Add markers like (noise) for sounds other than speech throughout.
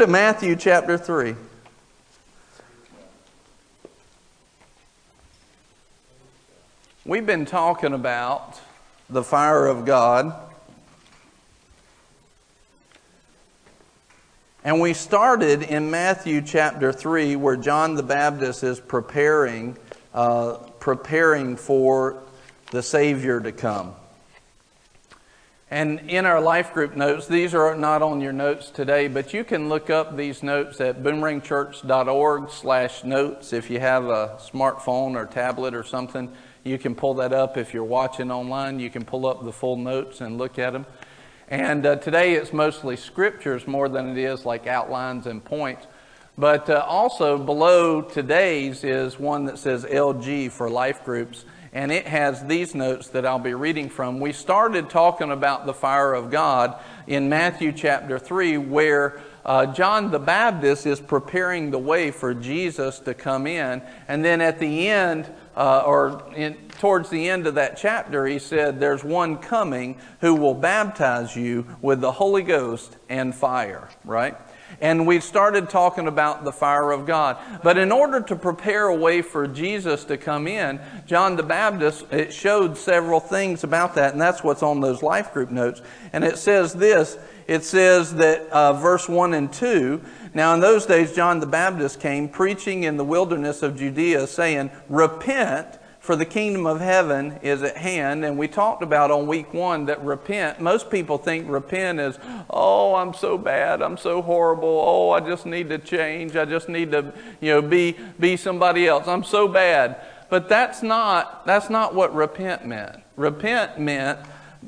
To Matthew chapter 3. We've been talking about the fire of God. And we started in Matthew chapter 3, where John the Baptist is preparing, uh, preparing for the Savior to come. And in our life group notes, these are not on your notes today, but you can look up these notes at boomerangchurch.org slash notes if you have a smartphone or tablet or something. You can pull that up. If you're watching online, you can pull up the full notes and look at them. And uh, today it's mostly scriptures more than it is like outlines and points. But uh, also below today's is one that says LG for life groups and it has these notes that I'll be reading from. We started talking about the fire of God in Matthew chapter 3, where uh, John the Baptist is preparing the way for Jesus to come in. And then at the end, uh, or in, towards the end of that chapter, he said, There's one coming who will baptize you with the Holy Ghost and fire, right? And we started talking about the fire of God. But in order to prepare a way for Jesus to come in, John the Baptist, it showed several things about that, and that's what's on those life group notes. And it says this it says that uh, verse 1 and 2 Now in those days, John the Baptist came preaching in the wilderness of Judea, saying, Repent for the kingdom of heaven is at hand. And we talked about on week one that repent, most people think repent is, oh, I'm so bad, I'm so horrible, oh, I just need to change, I just need to, you know, be, be somebody else, I'm so bad. But that's not, that's not what repent meant. Repent meant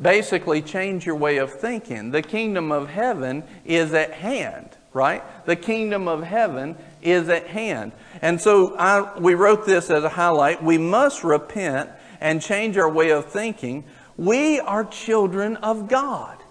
basically change your way of thinking. The kingdom of heaven is at hand, right? The kingdom of heaven is at hand. And so I, we wrote this as a highlight. We must repent and change our way of thinking. We are children of God.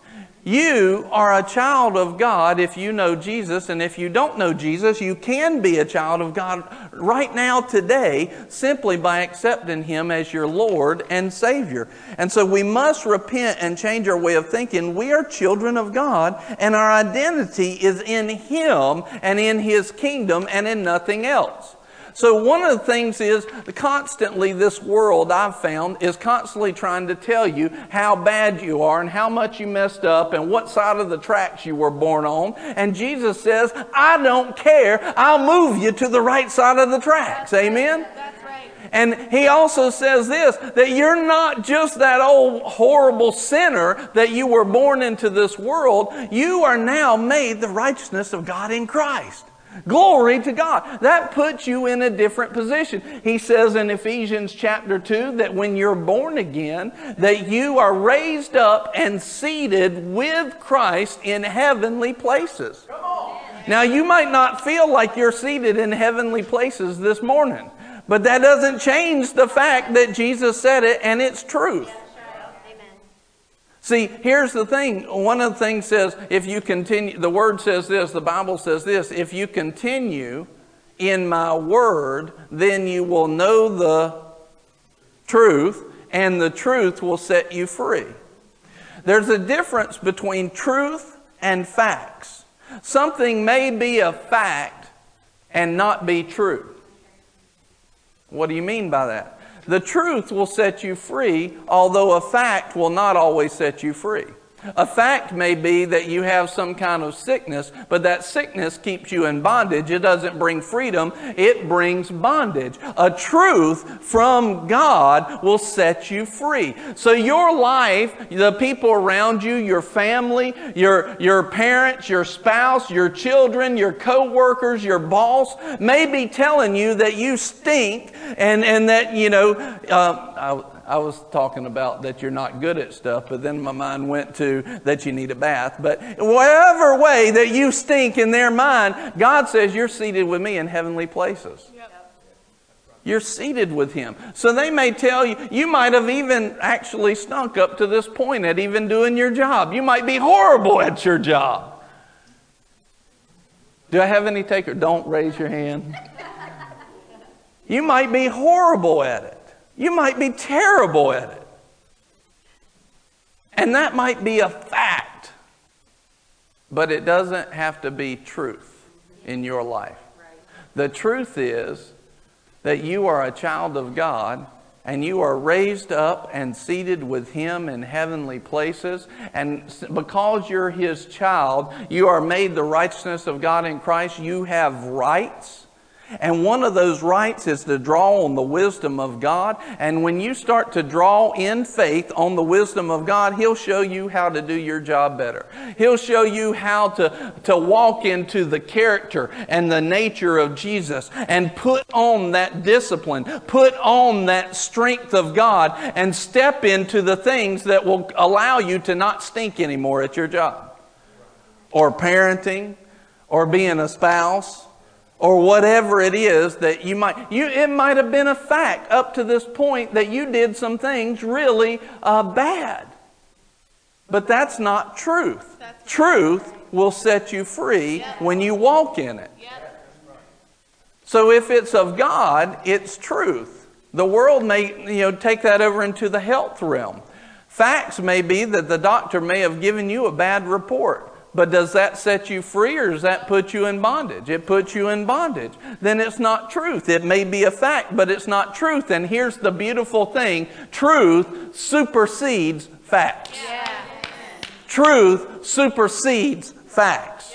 You are a child of God if you know Jesus, and if you don't know Jesus, you can be a child of God right now, today, simply by accepting Him as your Lord and Savior. And so we must repent and change our way of thinking. We are children of God, and our identity is in Him and in His kingdom and in nothing else. So, one of the things is constantly this world I've found is constantly trying to tell you how bad you are and how much you messed up and what side of the tracks you were born on. And Jesus says, I don't care. I'll move you to the right side of the tracks. Amen? That's right. And he also says this that you're not just that old horrible sinner that you were born into this world. You are now made the righteousness of God in Christ. Glory to God. That puts you in a different position. He says in Ephesians chapter 2 that when you're born again, that you are raised up and seated with Christ in heavenly places. Now, you might not feel like you're seated in heavenly places this morning, but that doesn't change the fact that Jesus said it and it's truth. See, here's the thing. One of the things says, if you continue, the word says this, the Bible says this, if you continue in my word, then you will know the truth, and the truth will set you free. There's a difference between truth and facts. Something may be a fact and not be true. What do you mean by that? The truth will set you free, although a fact will not always set you free. A fact may be that you have some kind of sickness, but that sickness keeps you in bondage. It doesn't bring freedom, it brings bondage. A truth from God will set you free. So your life, the people around you, your family, your, your parents, your spouse, your children, your co-workers, your boss may be telling you that you stink and, and that, you know, uh, I was talking about that you're not good at stuff, but then my mind went to that you need a bath. But whatever way that you stink in their mind, God says you're seated with me in heavenly places. You're seated with Him. So they may tell you, you might have even actually stunk up to this point at even doing your job. You might be horrible at your job. Do I have any taker? Don't raise your hand. (laughs) You might be horrible at it. You might be terrible at it. And that might be a fact. but it doesn't have to be truth in your life. The truth is that you are a child of God and you are raised up and seated with him in heavenly places. And because you're his child, you are made the righteousness of God in Christ. You have rights and one of those rights is to draw on the wisdom of God. And when you start to draw in faith on the wisdom of God, He'll show you how to do your job better. He'll show you how to, to walk into the character and the nature of Jesus and put on that discipline, put on that strength of God, and step into the things that will allow you to not stink anymore at your job or parenting or being a spouse or whatever it is that you might you it might have been a fact up to this point that you did some things really uh, bad but that's not truth that's truth right. will set you free yes. when you walk in it yes. so if it's of god it's truth the world may you know take that over into the health realm facts may be that the doctor may have given you a bad report but does that set you free or does that put you in bondage? It puts you in bondage. Then it's not truth. It may be a fact, but it's not truth. And here's the beautiful thing truth supersedes facts. Yeah. Truth supersedes facts.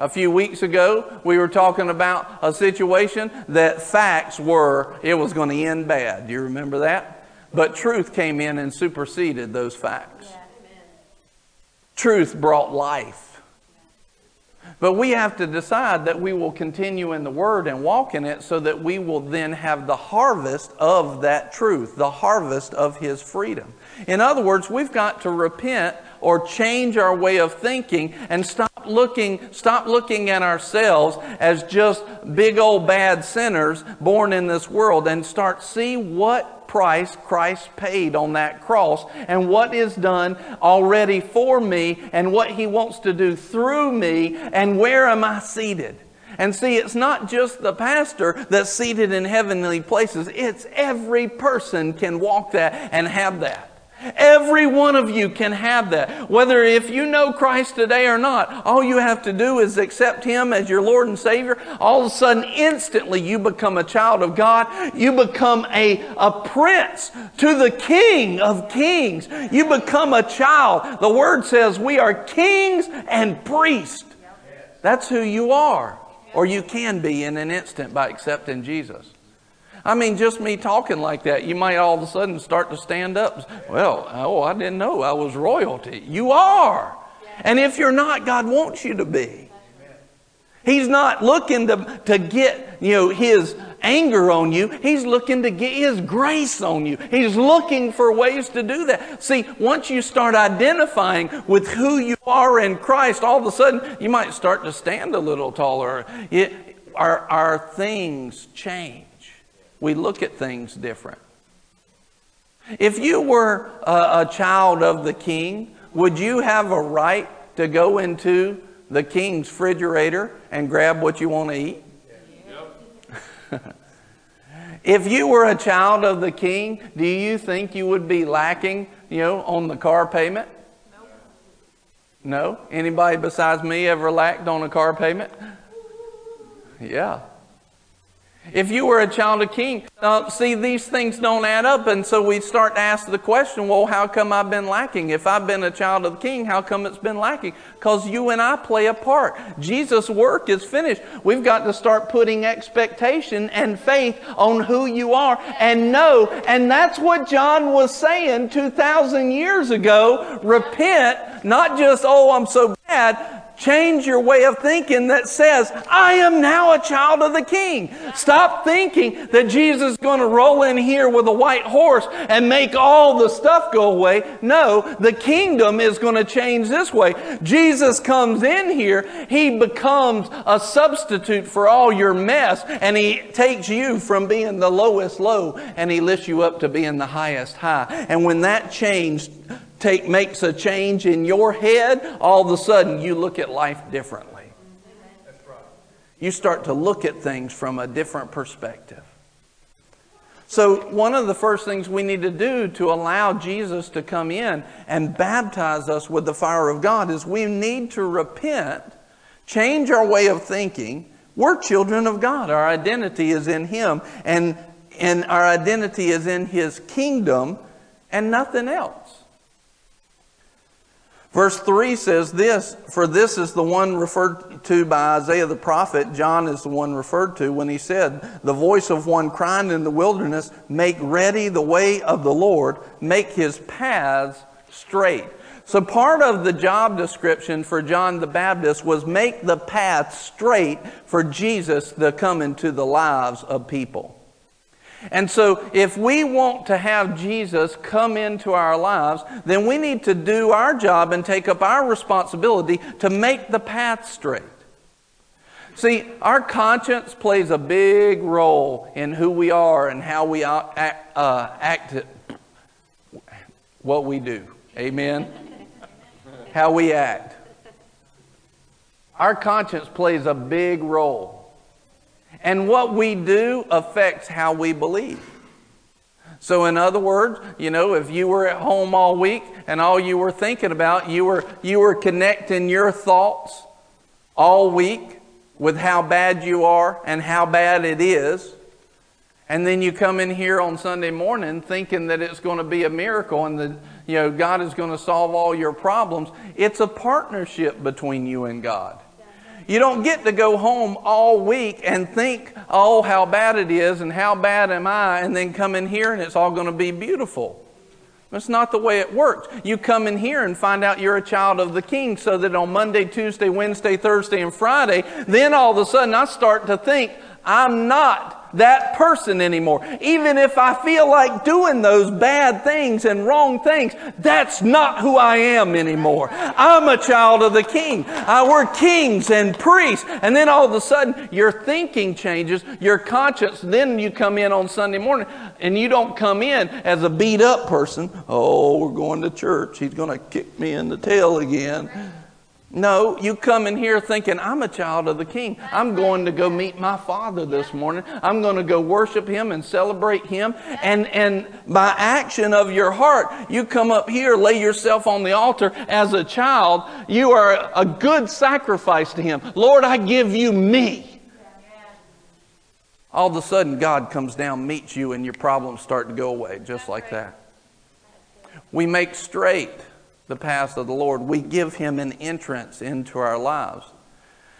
A few weeks ago, we were talking about a situation that facts were, it was going to end bad. Do you remember that? But truth came in and superseded those facts. Truth brought life. But we have to decide that we will continue in the Word and walk in it so that we will then have the harvest of that truth, the harvest of His freedom. In other words, we've got to repent or change our way of thinking and stop looking, stop looking at ourselves as just big old bad sinners born in this world and start see what price Christ paid on that cross and what is done already for me and what He wants to do through me and where am I seated. And see, it's not just the pastor that's seated in heavenly places. It's every person can walk that and have that. Every one of you can have that. Whether if you know Christ today or not, all you have to do is accept Him as your Lord and Savior. All of a sudden, instantly, you become a child of God. You become a, a prince to the King of Kings. You become a child. The Word says we are kings and priests. That's who you are. Or you can be in an instant by accepting Jesus. I mean, just me talking like that, you might all of a sudden start to stand up. Well, oh, I didn't know I was royalty. You are. And if you're not, God wants you to be. He's not looking to, to get, you know, his anger on you. He's looking to get his grace on you. He's looking for ways to do that. See, once you start identifying with who you are in Christ, all of a sudden you might start to stand a little taller. It, our, our things change we look at things different. If you were a, a, child of the king, would you have a right to go into the king's refrigerator and grab what you want to eat? Yep. (laughs) if you were a child of the king, do you think you would be lacking, you know, on the car payment? No? Anybody besides me ever lacked on a car payment? Yeah. If you were a child of king, uh, see, these things don't add up. And so we start to ask the question, well, how come I've been lacking? If I've been a child of the king, how come it's been lacking? Because you and I play a part. Jesus' work is finished. We've got to start putting expectation and faith on who you are and know. And that's what John was saying 2,000 years ago. Repent, not just, oh, I'm so bad Change your way of thinking that says, I am now a child of the king. Stop thinking that Jesus is going to roll in here with a white horse and make all the stuff go away. No, the kingdom is going to change this way. Jesus comes in here, he becomes a substitute for all your mess, and he takes you from being the lowest low and he lifts you up to being the highest high. And when that change take, makes a change in your head, all of a sudden you look at life differently. You start to look at things from a different perspective. So, one of the first things we need to do to allow Jesus to come in and baptize us with the fire of God is we need to repent, change our way of thinking. We're children of God. Our identity is in Him, and, and our identity is in His kingdom and nothing else. Verse 3 says this For this is the one referred to by Isaiah the prophet. John is the one referred to when he said, The voice of one crying in the wilderness, Make ready the way of the Lord, make his paths straight. So, part of the job description for John the Baptist was make the path straight for Jesus to come into the lives of people. And so, if we want to have Jesus come into our lives, then we need to do our job and take up our responsibility to make the path straight. See, our conscience plays a big role in who we are and how we act, uh, act what we do. Amen? how we act. Our conscience plays a big role. And what we do affects how we believe. So, in other words, you know, if you were at home all week and all you were thinking about, you were, you were connecting your thoughts all week with how bad you are and how bad it is. And then you come in here on Sunday morning thinking that it's going to be a miracle and that, you know, God is going to solve all your problems. It's a partnership between you and God. You don't get to go home all week and think, oh, how bad it is and how bad am I, and then come in here and it's all going to be beautiful. That's not the way it works. You come in here and find out you're a child of the King so that on Monday, Tuesday, Wednesday, Thursday, and Friday, then all of a sudden I start to think, I'm not that person anymore. Even if I feel like doing those bad things and wrong things, that's not who I am anymore. I'm a child of the king. I we're kings and priests. And then all of a sudden, your thinking changes, your conscience. Then you come in on Sunday morning and you don't come in as a beat up person. Oh, we're going to church. He's going to kick me in the tail again. No, you come in here thinking, I'm a child of the King. I'm going to go meet my Father this morning. I'm going to go worship Him and celebrate Him. And, and by action of your heart, you come up here, lay yourself on the altar as a child. You are a good sacrifice to Him. Lord, I give you me. All of a sudden, God comes down, meets you, and your problems start to go away just like that. We make straight the paths of the Lord. We give Him an entrance into our lives.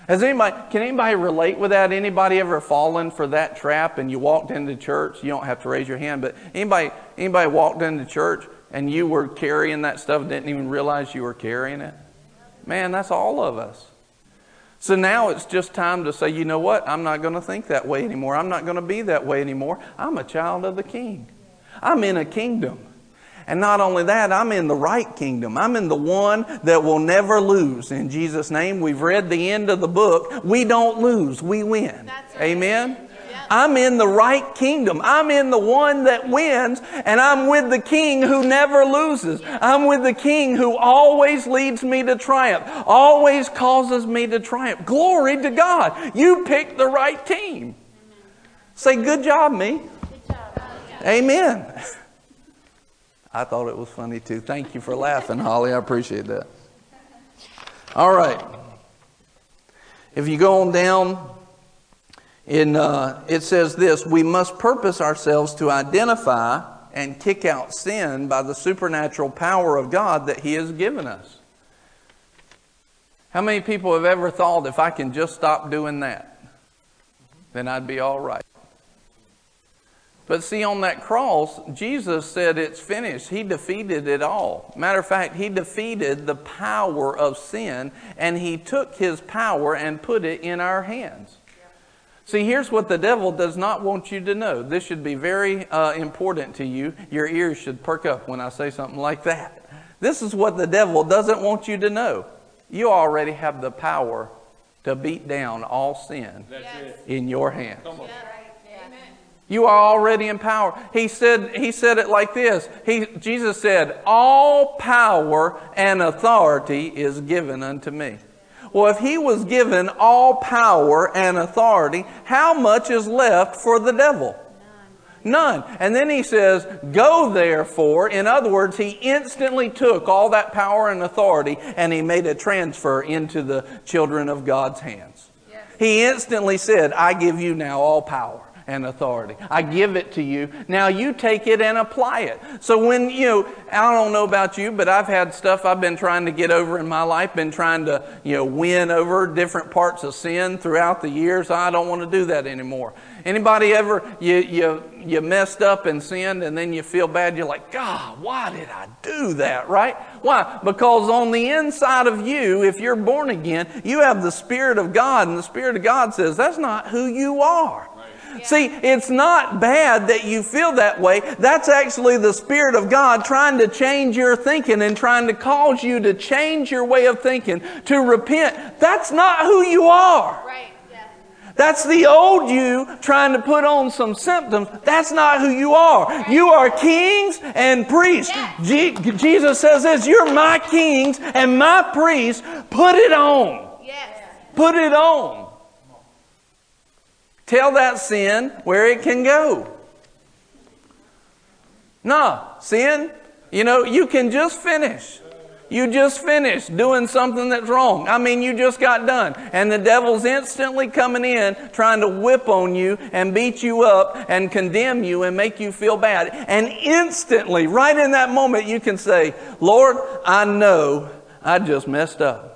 Has anybody, can anybody relate with that? Anybody ever fallen for that trap and you walked into church? You don't have to raise your hand, but anybody, anybody walked into church and you were carrying that stuff, didn't even realize you were carrying it? Man, that's all of us. So now it's just time to say, you know what? I'm not going to think that way anymore. I'm not going to be that way anymore. I'm a child of the King. I'm in a kingdom. And not only that, I'm in the right kingdom. I'm in the one that will never lose. In Jesus' name, we've read the end of the book. We don't lose, we win. Right. Amen? I'm in the right kingdom. I'm in the one that wins, and I'm with the king who never loses. I'm with the king who always leads me to triumph, always causes me to triumph. Glory to God. You picked the right team. Say, good job, me. Good job. Amen. (laughs) I thought it was funny too. Thank you for laughing, Holly. I appreciate that. All right. If you go on down, in, uh, it says this We must purpose ourselves to identify and kick out sin by the supernatural power of God that He has given us. How many people have ever thought if I can just stop doing that, then I'd be all right? But see, on that cross, Jesus said it's finished. He defeated it all. Matter of fact, He defeated the power of sin, and He took His power and put it in our hands. See, here's what the devil does not want you to know. This should be very uh, important to you. Your ears should perk up when I say something like that. This is what the devil doesn't want you to know. You already have the power to beat down all sin in your hands. You are already in power. He said, he said it like this. He, Jesus said, All power and authority is given unto me. Well, if he was given all power and authority, how much is left for the devil? None. And then he says, Go therefore. In other words, he instantly took all that power and authority and he made a transfer into the children of God's hands. Yes. He instantly said, I give you now all power and authority. I give it to you. Now you take it and apply it. So when, you know, I don't know about you, but I've had stuff I've been trying to get over in my life, been trying to, you know, win over different parts of sin throughout the years. I don't want to do that anymore. Anybody ever, you, you, you messed up and sinned and then you feel bad? You're like, God, why did I do that, right? Why? Because on the inside of you, if you're born again, you have the Spirit of God, and the Spirit of God says, that's not who you are. See, it's not bad that you feel that way. That's actually the Spirit of God trying to change your thinking and trying to cause you to change your way of thinking, to repent. That's not who you are. Right. That's the old you trying to put on some symptoms. That's not who you are. You are kings and priests. Je- Jesus says this, you're my kings and my priests. Put it on. Put it on. Tell that sin where it can go. No, sin, you know, you can just finish. You just finished doing something that's wrong. I mean, you just got done. And the devil's instantly coming in trying to whip on you and beat you up and condemn you and make you feel bad. And instantly, right in that moment, you can say, Lord, I know I just messed up.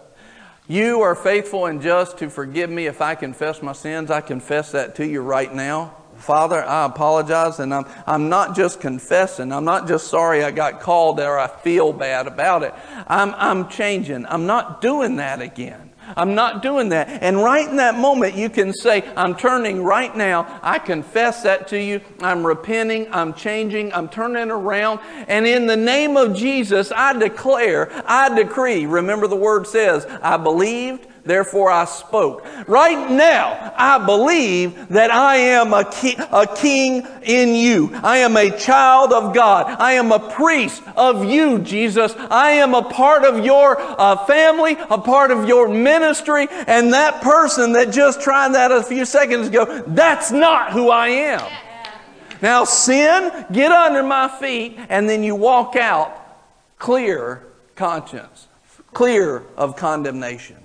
You are faithful and just to forgive me if I confess my sins. I confess that to you right now. Father, I apologize, and I'm, I'm not just confessing. I'm not just sorry I got called or I feel bad about it. I'm, I'm changing. I'm not doing that again. I'm not doing that. And right in that moment, you can say, I'm turning right now. I confess that to you. I'm repenting. I'm changing. I'm turning around. And in the name of Jesus, I declare, I decree. Remember the word says, I believed therefore I spoke. Right now, I believe that I am a, ki- a king in you. I am a child of God. I am a priest of you, Jesus. I am a part of your uh, family, a part of your ministry, and that person that just tried that a few seconds ago, that's not who I am. Now, sin, get under my feet, and then you walk out clear conscience, clear of condemnation.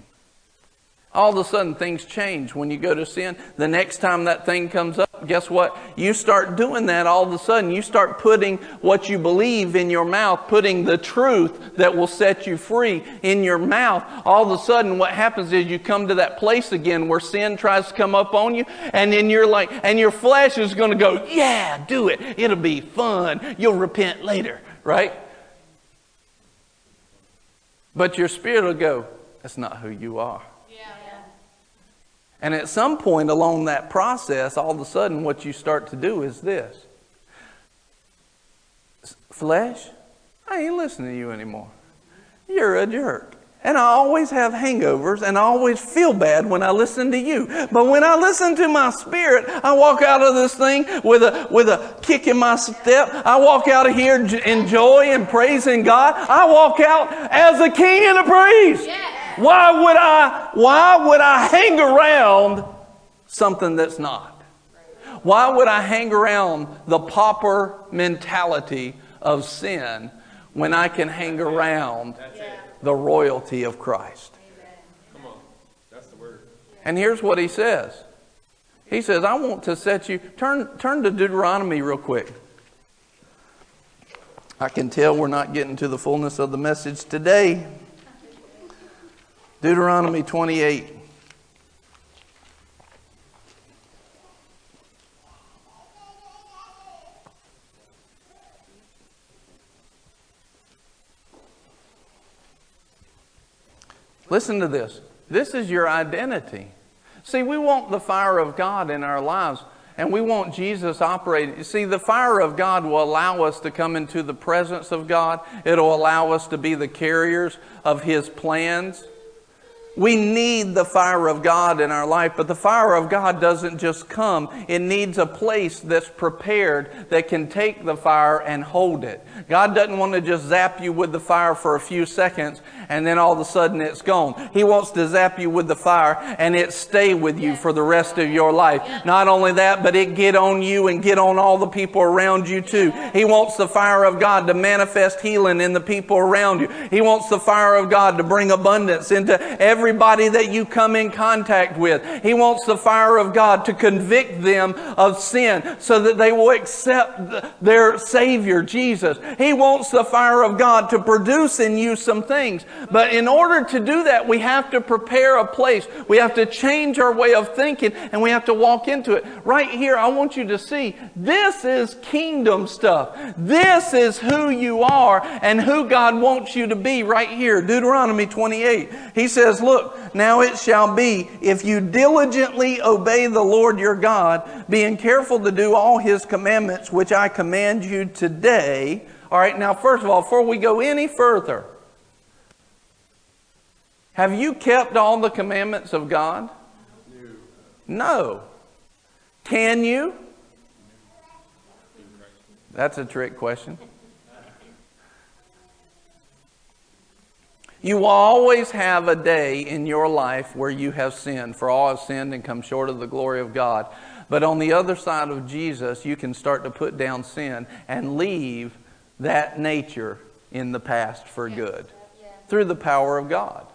All of a sudden, things change when you go to sin. The next time that thing comes up, guess what? You start doing that all of a sudden. You start putting what you believe in your mouth, putting the truth that will set you free in your mouth. All of a sudden, what happens is you come to that place again where sin tries to come up on you, and then you're like, and your flesh is going to go, Yeah, do it. It'll be fun. You'll repent later, right? But your spirit will go, That's not who you are. And at some point along that process, all of a sudden, what you start to do is this Flesh, I ain't listening to you anymore. You're a jerk. And I always have hangovers and I always feel bad when I listen to you. But when I listen to my spirit, I walk out of this thing with a, with a kick in my step. I walk out of here in joy and praising God. I walk out as a king and a priest. Yeah. Why would I, why would I hang around something that's not? Why would I hang around the pauper mentality of sin when I can hang around the royalty of Christ? Come on. That's the word. And here's what he says. He says, I want to set you, turn, turn to Deuteronomy real quick. I can tell we're not getting to the fullness of the message today. Deuteronomy 28. Listen to this. This is your identity. See, we want the fire of God in our lives, and we want Jesus operating. You see, the fire of God will allow us to come into the presence of God, it'll allow us to be the carriers of His plans. We need the fire of God in our life, but the fire of God doesn't just come. It needs a place that's prepared that can take the fire and hold it. God doesn't want to just zap you with the fire for a few seconds and then all of a sudden it's gone. He wants to zap you with the fire and it stay with you for the rest of your life. Not only that, but it get on you and get on all the people around you too. He wants the fire of God to manifest healing in the people around you. He wants the fire of God to bring abundance into everybody that you come in contact with. He wants the fire of God to convict them of sin so that they will accept their Savior, Jesus. He wants the fire of God to produce in you some things. But in order to do that, we have to prepare a place. We have to change our way of thinking and we have to walk into it. Right here, I want you to see this is kingdom stuff. This is who you are and who God wants you to be right here. Deuteronomy 28. He says, Look, now it shall be if you diligently obey the Lord your God, being careful to do all his commandments, which I command you today. All right, now, first of all, before we go any further, have you kept all the commandments of God? No. Can you? That's a trick question. You will always have a day in your life where you have sinned, for all have sinned and come short of the glory of God. But on the other side of Jesus, you can start to put down sin and leave that nature in the past for good through the power of God.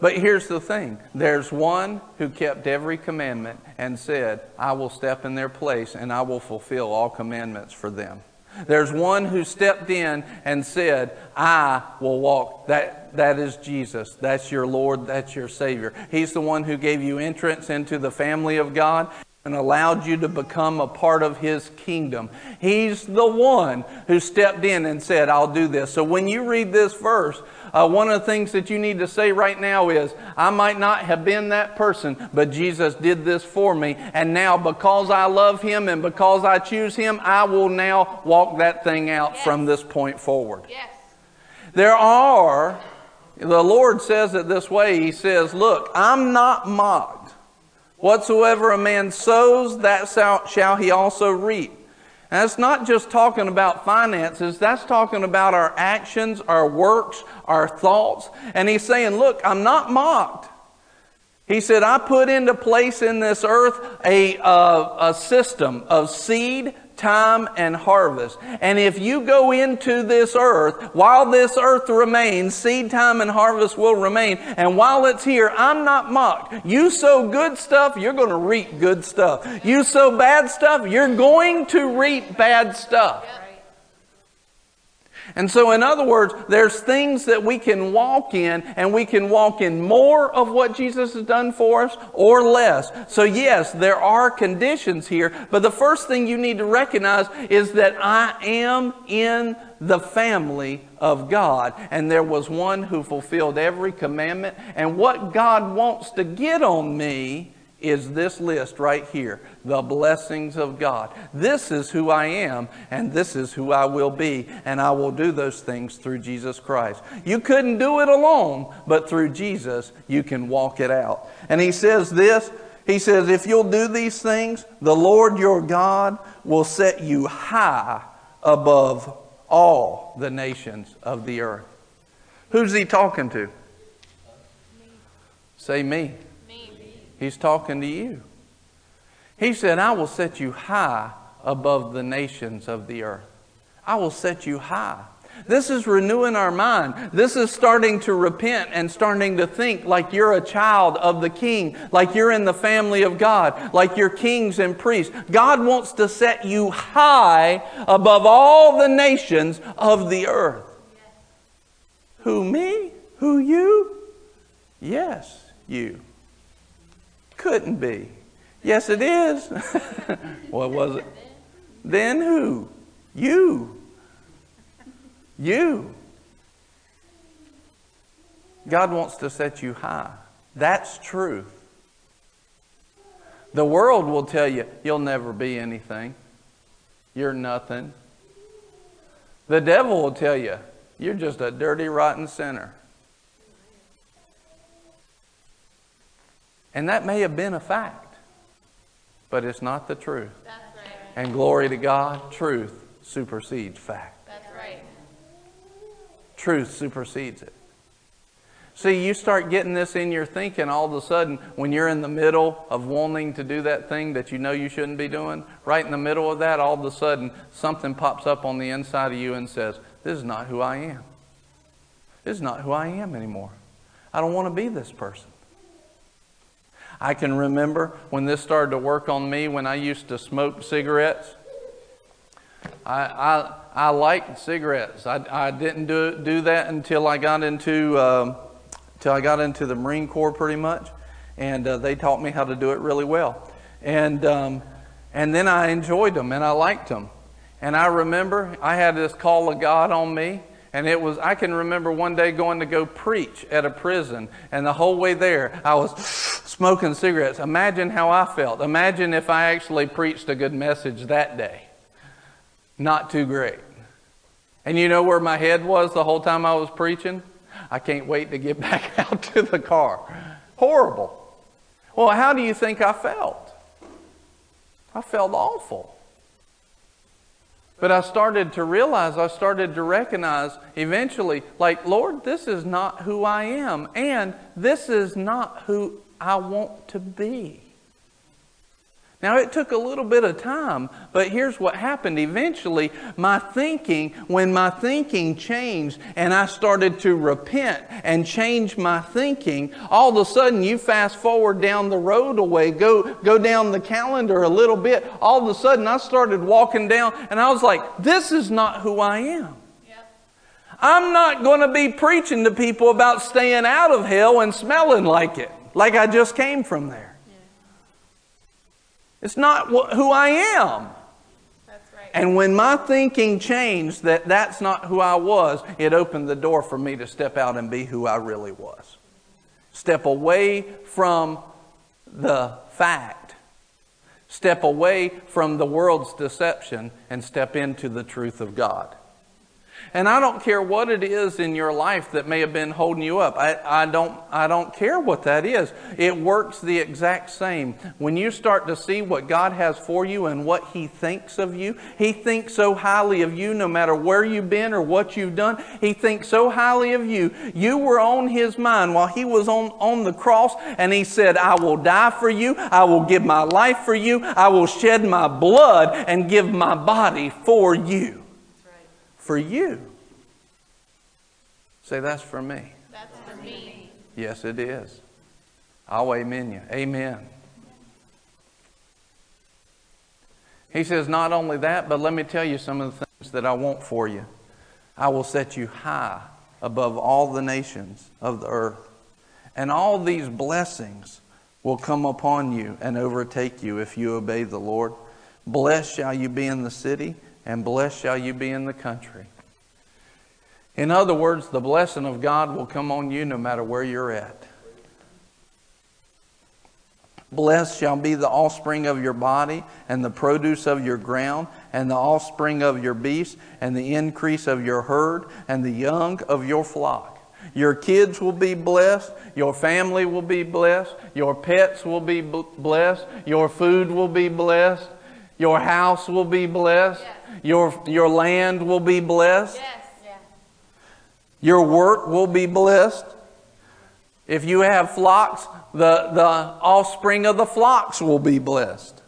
But here's the thing there's one who kept every commandment and said, I will step in their place and I will fulfill all commandments for them. There's one who stepped in and said, I will walk. That, that is Jesus. That's your Lord. That's your Savior. He's the one who gave you entrance into the family of God and allowed you to become a part of His kingdom. He's the one who stepped in and said, I'll do this. So when you read this verse, uh, one of the things that you need to say right now is, I might not have been that person, but Jesus did this for me. And now, because I love Him and because I choose Him, I will now walk that thing out yes. from this point forward. Yes. There are, the Lord says it this way He says, Look, I'm not mocked. Whatsoever a man sows, that shall he also reap. And that's not just talking about finances, that's talking about our actions, our works, our thoughts. And he's saying, Look, I'm not mocked. He said, I put into place in this earth a, uh, a system of seed, time, and harvest. And if you go into this earth, while this earth remains, seed time and harvest will remain. And while it's here, I'm not mocked. You sow good stuff, you're going to reap good stuff. You sow bad stuff, you're going to reap bad stuff. And so, in other words, there's things that we can walk in, and we can walk in more of what Jesus has done for us or less. So, yes, there are conditions here, but the first thing you need to recognize is that I am in the family of God. And there was one who fulfilled every commandment. And what God wants to get on me is this list right here the blessings of God. This is who I am, and this is who I will be, and I will do those things through Jesus Christ. You couldn't do it alone, but through Jesus, you can walk it out. And he says this He says, If you'll do these things, the Lord your God will set you high above all the nations of the earth. Who's he talking to? Say me. He's talking to you. He said, I will set you high above the nations of the earth. I will set you high. This is renewing our mind. This is starting to repent and starting to think like you're a child of the king, like you're in the family of God, like you're kings and priests. God wants to set you high above all the nations of the earth. Who, me? Who, you? Yes, you. Couldn't be. Yes, it is. (laughs) what was it? Then who? You. You. God wants to set you high. That's truth. The world will tell you, you'll never be anything. You're nothing. The devil will tell you, you're just a dirty, rotten sinner. And that may have been a fact, but it's not the truth. Right. And glory to God, truth supersedes fact. That's right. Truth supersedes it. See, you start getting this in your thinking all of a sudden when you're in the middle of wanting to do that thing that you know you shouldn't be doing. Right in the middle of that, all of a sudden, something pops up on the inside of you and says, This is not who I am. This is not who I am anymore. I don't want to be this person. I can remember when this started to work on me when I used to smoke cigarettes. I, I, I liked cigarettes. I, I didn't do, do that until I got into. Um, till I got into the Marine Corps pretty much, and uh, they taught me how to do it really well. And um, and then I enjoyed them and I liked them. And I remember I had this call of God on me, and it was I can remember one day going to go preach at a prison, and the whole way there I was (sighs) smoking cigarettes. Imagine how I felt. Imagine if I actually preached a good message that day. Not too great. And you know where my head was the whole time I was preaching? I can't wait to get (laughs) back out to the car. Horrible. Well, how do you think I felt? I felt awful. But I started to realize, I started to recognize eventually, like, Lord, this is not who I am, and this is not who I want to be. Now, it took a little bit of time, but here's what happened. Eventually, my thinking, when my thinking changed and I started to repent and change my thinking, all of a sudden, you fast forward down the road away, go, go down the calendar a little bit. All of a sudden, I started walking down and I was like, this is not who I am. I'm not going to be preaching to people about staying out of hell and smelling like it, like I just came from there. It's not who I am. Right. And when my thinking changed that that's not who I was, it opened the door for me to step out and be who I really was. Step away from the fact. Step away from the world's deception and step into the truth of God. And I don't care what it is in your life that may have been holding you up. I, I, don't, I don't care what that is. It works the exact same. When you start to see what God has for you and what He thinks of you, He thinks so highly of you no matter where you've been or what you've done. He thinks so highly of you. You were on His mind while He was on, on the cross and He said, I will die for you. I will give my life for you. I will shed my blood and give my body for you for you. Say, that's for me. That's for me. Yes, it is. I'll amen you. Amen. He says, not only that, but let me tell you some of the things that I want for you. I will set you high above all the nations of the earth. And all these blessings will come upon you and overtake you if you obey the Lord. Blessed shall you be in the city, and blessed shall you be in the country. In other words, the blessing of God will come on you no matter where you're at. Blessed shall be the offspring of your body, and the produce of your ground, and the offspring of your beasts, and the increase of your herd, and the young of your flock. Your kids will be blessed. Your family will be blessed. Your pets will be blessed. Your food will be blessed. Your house will be blessed. Yes. Your, your land will be blessed. Yes. Your work will be blessed. If you have flocks, the, the offspring of the flocks will be blessed.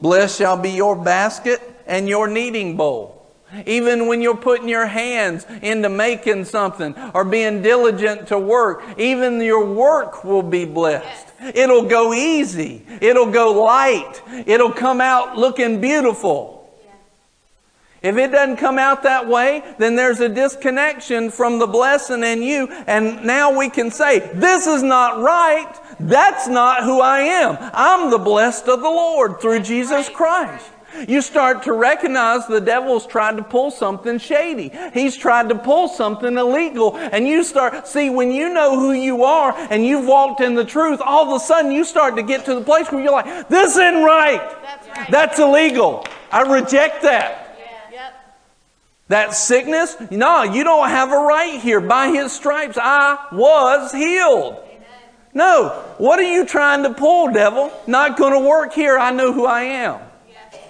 Blessed shall be your basket and your kneading bowl. Even when you're putting your hands into making something or being diligent to work, even your work will be blessed. It'll go easy. It'll go light. It'll come out looking beautiful. If it doesn't come out that way, then there's a disconnection from the blessing in you. And now we can say, this is not right. That's not who I am. I'm the blessed of the Lord through Jesus Christ. You start to recognize the devil's tried to pull something shady. He's tried to pull something illegal. And you start, see, when you know who you are and you've walked in the truth, all of a sudden you start to get to the place where you're like, this isn't right. That's, right. That's illegal. I reject that. That sickness, no, you don't have a right here. By his stripes, I was healed. Amen. No, what are you trying to pull, devil? Not going to work here. I know who I am. Yes.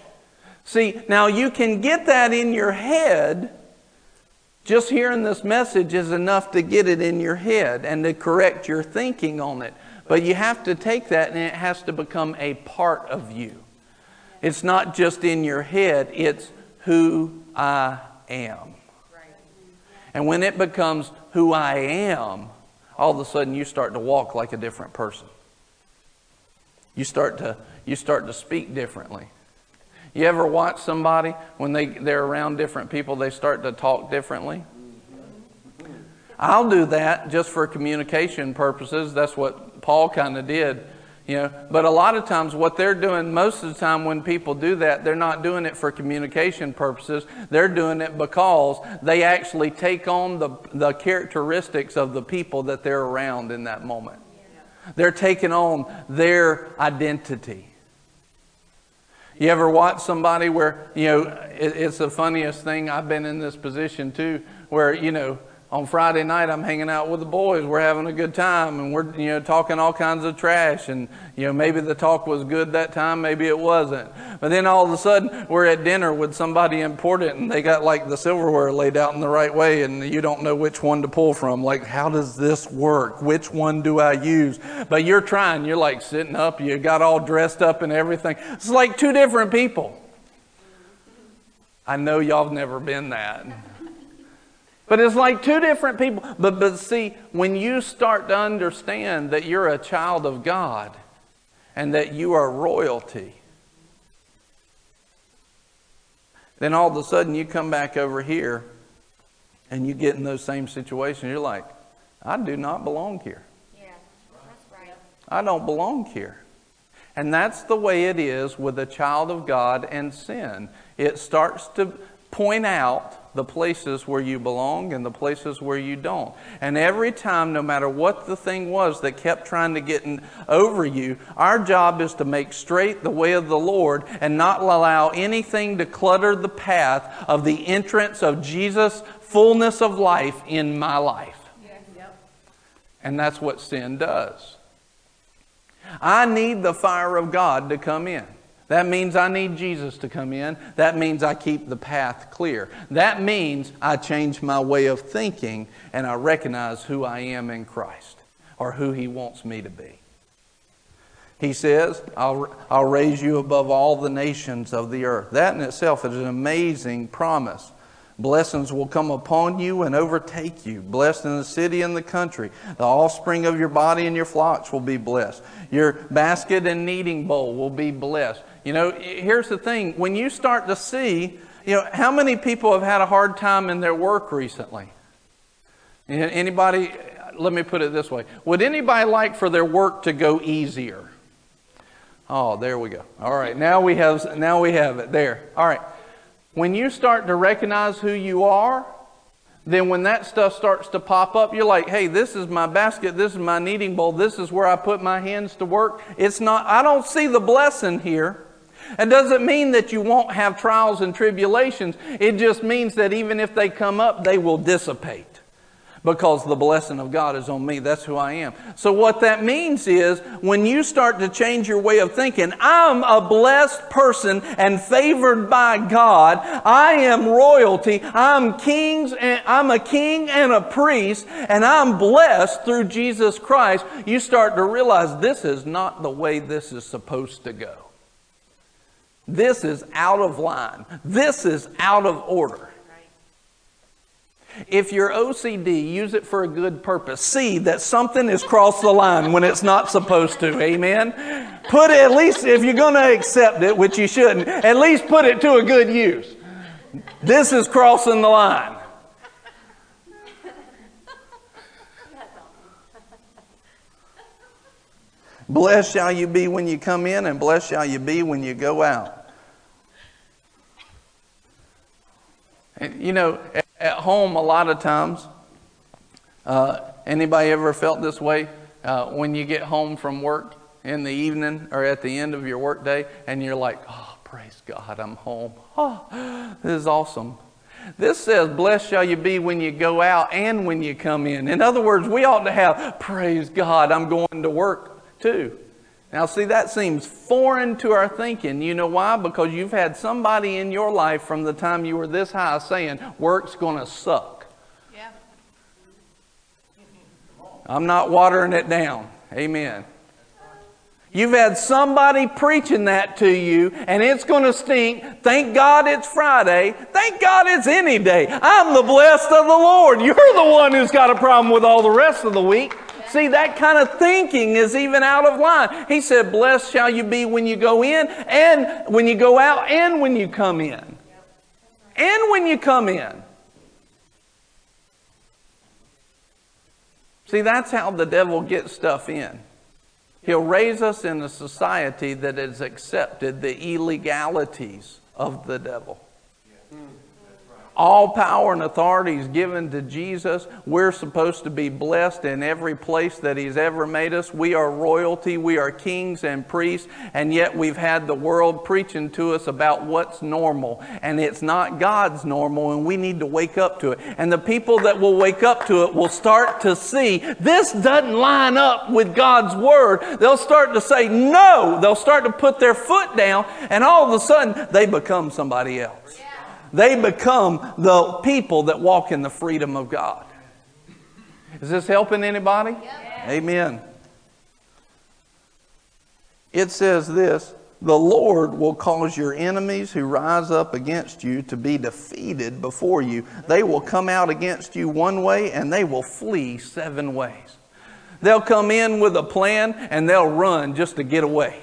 See, now you can get that in your head. Just hearing this message is enough to get it in your head and to correct your thinking on it. But you have to take that and it has to become a part of you. It's not just in your head, it's who I am. And when it becomes who I am, all of a sudden you start to walk like a different person. You start to, you start to speak differently. You ever watch somebody when they, they're around different people, they start to talk differently? I'll do that just for communication purposes. That's what Paul kind of did. You know, but a lot of times what they're doing most of the time when people do that, they're not doing it for communication purposes. They're doing it because they actually take on the, the characteristics of the people that they're around in that moment. They're taking on their identity. You ever watch somebody where, you know, it, it's the funniest thing. I've been in this position too, where, you know, on Friday night I'm hanging out with the boys. We're having a good time and we're, you know, talking all kinds of trash. And, you know, maybe the talk was good that time, maybe it wasn't. But then all of a sudden we're at dinner with somebody important and they got like the silverware laid out in the right way and you don't know which one to pull from. Like, how does this work? Which one do I use? But you're trying. You're like sitting up. You got all dressed up and everything. It's like two different people. I know y'all have never been that. But it's like two different people. But, but see, when you start to understand that you're a child of God and that you are royalty, then all of a sudden you come back over here and you get in those same situations. You're like, I do not belong here. Yeah, that's right. I don't belong here. And that's the way it is with a child of God and sin. It starts to point out the places where you belong and the places where you don't. And every time, no matter what the thing was that kept trying to get over you, our job is to make straight the way of the Lord and not allow anything to clutter the path of the entrance of Jesus' fullness of life in my life. And that's what sin does. I need the fire of God to come in. That means I need Jesus to come in. That means I keep the path clear. That means I change my way of thinking and I recognize who I am in Christ or who He wants me to be. He says, I'll, I'll raise you above all the nations of the earth. That in itself is an amazing promise. Blessings will come upon you and overtake you. Blessed in the city and the country. The offspring of your body and your flocks will be blessed. Your basket and kneading bowl will be blessed. You know, here's the thing when you start to see, you know, how many people have had a hard time in their work recently? Anybody, let me put it this way Would anybody like for their work to go easier? Oh, there we go. All right, now we have now we have it there. All right. When you start to recognize who you are, then when that stuff starts to pop up, you're like, hey, this is my basket, this is my kneading bowl, this is where I put my hands to work. It's not, I don't see the blessing here. It doesn't mean that you won't have trials and tribulations. It just means that even if they come up, they will dissipate because the blessing of God is on me. That's who I am. So, what that means is when you start to change your way of thinking, I'm a blessed person and favored by God. I am royalty. I'm kings and I'm a king and a priest and I'm blessed through Jesus Christ. You start to realize this is not the way this is supposed to go. This is out of line. This is out of order. If you're OCD, use it for a good purpose. See that something has crossed the line when it's not supposed to. Amen? Put it, at least, if you're going to accept it, which you shouldn't, at least put it to a good use. This is crossing the line. Blessed shall you be when you come in, and blessed shall you be when you go out. You know, at home, a lot of times, uh, anybody ever felt this way uh, when you get home from work in the evening or at the end of your workday, and you're like, "Oh, praise God, I'm home. Oh, this is awesome." This says, Blessed shall you be when you go out and when you come in. In other words, we ought to have, Praise God, I'm going to work too. Now, see, that seems foreign to our thinking. You know why? Because you've had somebody in your life from the time you were this high saying, work's going to suck. Yeah. I'm not watering it down. Amen. You've had somebody preaching that to you, and it's going to stink. Thank God it's Friday. Thank God it's any day. I'm the blessed of the Lord. You're the one who's got a problem with all the rest of the week. See, that kind of thinking is even out of line. He said, Blessed shall you be when you go in, and when you go out, and when you come in. And when you come in. See, that's how the devil gets stuff in. He'll raise us in a society that has accepted the illegalities of the devil. All power and authority is given to Jesus. We're supposed to be blessed in every place that He's ever made us. We are royalty. We are kings and priests. And yet we've had the world preaching to us about what's normal. And it's not God's normal, and we need to wake up to it. And the people that will wake up to it will start to see this doesn't line up with God's Word. They'll start to say no. They'll start to put their foot down, and all of a sudden they become somebody else. They become the people that walk in the freedom of God. Is this helping anybody? Yep. Amen. It says this The Lord will cause your enemies who rise up against you to be defeated before you. They will come out against you one way and they will flee seven ways. They'll come in with a plan and they'll run just to get away.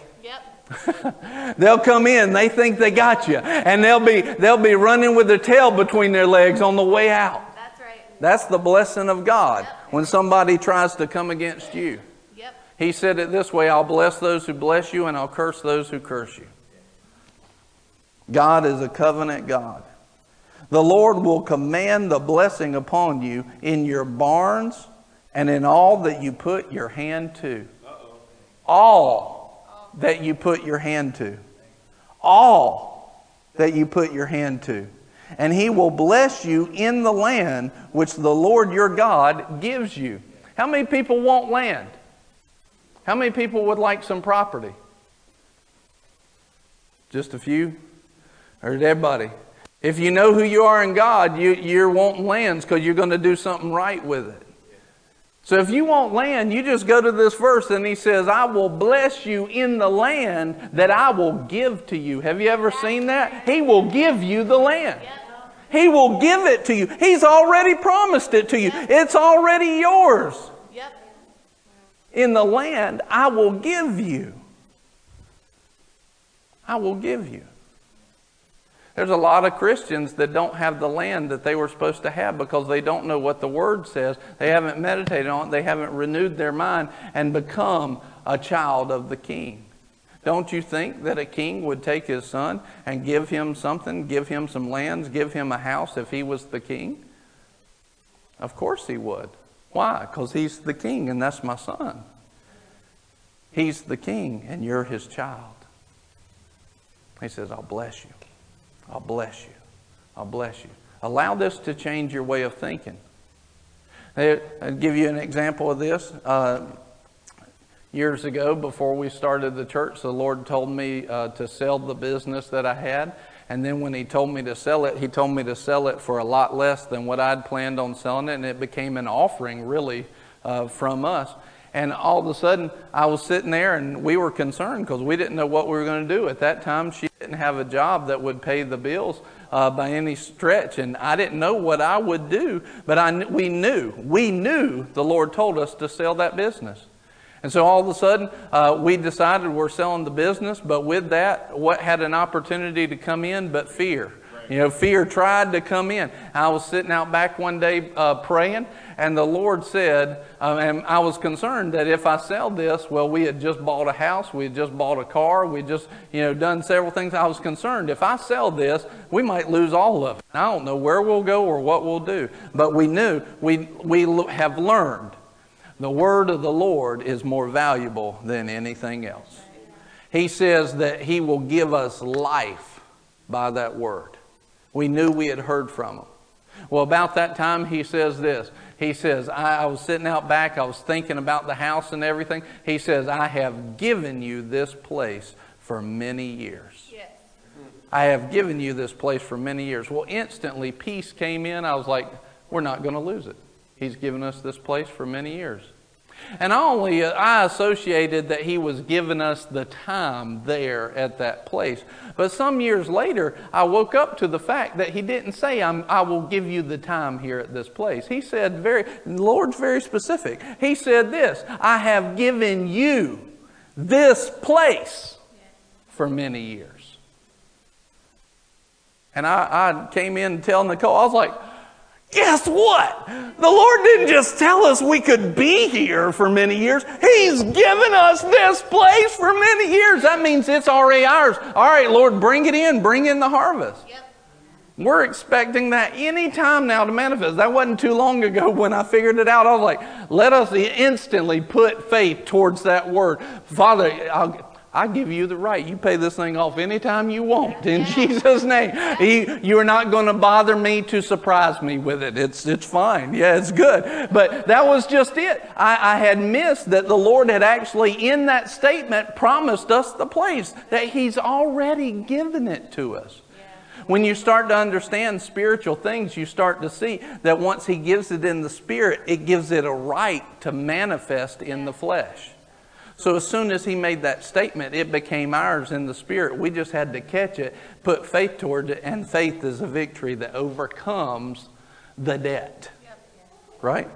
(laughs) they'll come in, they think they got you, and they'll be they'll be running with their tail between their legs on the way out. That's right. That's the blessing of God yep. when somebody tries to come against you. Yep. He said it this way, I'll bless those who bless you and I'll curse those who curse you. God is a covenant God. The Lord will command the blessing upon you in your barns and in all that you put your hand to. Uh-oh. All that you put your hand to. All that you put your hand to. And he will bless you in the land which the Lord your God gives you. How many people want land? How many people would like some property? Just a few? Or everybody? If you know who you are in God, you, you're wanting lands because you're going to do something right with it. So if you want land, you just go to this verse and he says, I will bless you in the land that I will give to you. Have you ever seen that? He will give you the land. He will give it to you. He's already promised it to you. It's already yours. In the land I will give you. I will give you. There's a lot of Christians that don't have the land that they were supposed to have because they don't know what the Word says. They haven't meditated on it. They haven't renewed their mind and become a child of the King. Don't you think that a king would take his son and give him something, give him some lands, give him a house if he was the king? Of course he would. Why? Because he's the king and that's my son. He's the king and you're his child. He says, I'll bless you. I'll bless you. I'll bless you. Allow this to change your way of thinking. I'll give you an example of this. Uh, years ago, before we started the church, the Lord told me uh, to sell the business that I had. And then when He told me to sell it, He told me to sell it for a lot less than what I'd planned on selling it. And it became an offering, really, uh, from us. And all of a sudden, I was sitting there and we were concerned because we didn't know what we were going to do. At that time, she didn't have a job that would pay the bills uh, by any stretch. And I didn't know what I would do, but I, we knew, we knew the Lord told us to sell that business. And so all of a sudden, uh, we decided we're selling the business, but with that, what had an opportunity to come in but fear? You know, fear tried to come in. I was sitting out back one day uh, praying, and the Lord said, um, and I was concerned that if I sell this, well, we had just bought a house, we had just bought a car, we just, you know, done several things. I was concerned if I sell this, we might lose all of it. I don't know where we'll go or what we'll do, but we knew we we have learned the word of the Lord is more valuable than anything else. He says that He will give us life by that word. We knew we had heard from him. Well, about that time, he says this. He says, I, I, was sitting out back, I was thinking about the house and everything. He says, I have given you this place for many years. Yes. I have given you this place for many years. Well, instantly, peace came in. I was like, we're not going to lose it. He's given us this place for many years. And I only I associated that he was giving us the time there at that place. But some years later, I woke up to the fact that he didn't say, i will give you the time here at this place. He said very, Lord's very specific. He said this, I have given you this place for many years. And I, I came in to tell Nicole, I was like, Guess what? The Lord didn't just tell us we could be here for many years. He's given us this place for many years. That means it's already ours. All right, Lord, bring it in. Bring in the harvest. Yep. We're expecting that any time now to manifest. That wasn't too long ago when I figured it out. I was like, let us instantly put faith towards that word. Father, I'll, I give you the right. You pay this thing off anytime you want in (laughs) Jesus' name. You're not going to bother me to surprise me with it. It's, it's fine. Yeah, it's good. But that was just it. I, I had missed that the Lord had actually, in that statement, promised us the place, that He's already given it to us. When you start to understand spiritual things, you start to see that once He gives it in the Spirit, it gives it a right to manifest in the flesh. So as soon as he made that statement, it became ours in the spirit. We just had to catch it, put faith toward it, and faith is a victory that overcomes the debt. Right.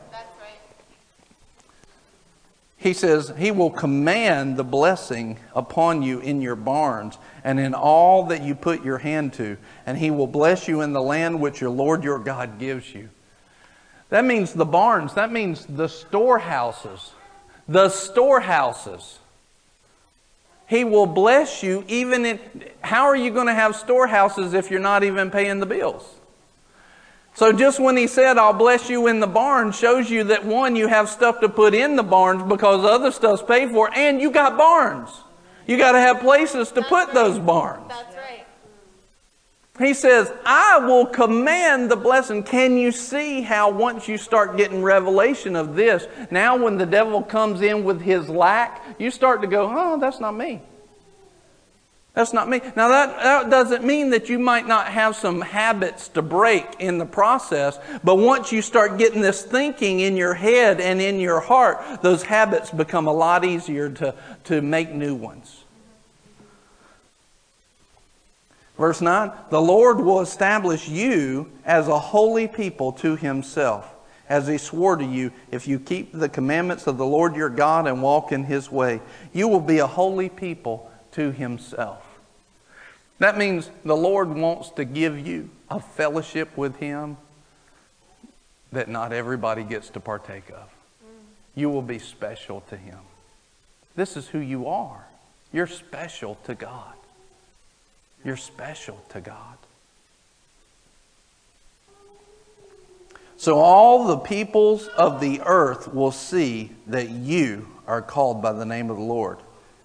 He says, He will command the blessing upon you in your barns and in all that you put your hand to, and He will bless you in the land which your Lord your God gives you. That means the barns, that means the storehouses the storehouses. He will bless you even in. How are you going to have storehouses if you're not even paying the bills? So just when he said, I'll bless you in the barn, shows you that one, you have stuff to put in the barns because other stuff's paid for, and you got barns. You got to have places to put those barns. He says, I will command the blessing. Can you see how once you start getting revelation of this, now when the devil comes in with his lack, you start to go, oh, that's not me. That's not me. Now, that, that doesn't mean that you might not have some habits to break in the process, but once you start getting this thinking in your head and in your heart, those habits become a lot easier to, to make new ones. Verse 9 The Lord will establish you as a holy people to himself, as he swore to you, if you keep the commandments of the Lord your God and walk in his way. You will be a holy people to himself. That means the Lord wants to give you a fellowship with him that not everybody gets to partake of. You will be special to him. This is who you are. You're special to God. You're special to God. So all the peoples of the earth will see that you are called by the name of the Lord,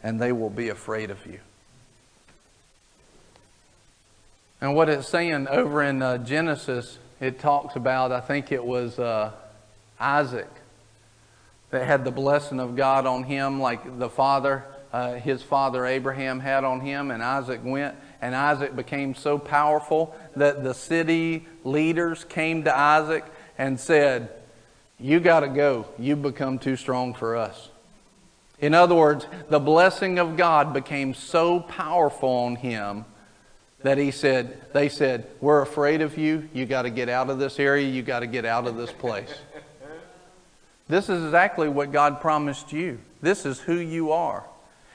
and they will be afraid of you. And what it's saying over in uh, Genesis, it talks about, I think it was uh, Isaac that had the blessing of God on him, like the father, uh, his father Abraham had on him, and Isaac went and Isaac became so powerful that the city leaders came to Isaac and said, You got to go. You've become too strong for us. In other words, the blessing of God became so powerful on him that he said, they said, We're afraid of you. You got to get out of this area. You got to get out of this place. this is exactly what God promised you. This is who you are.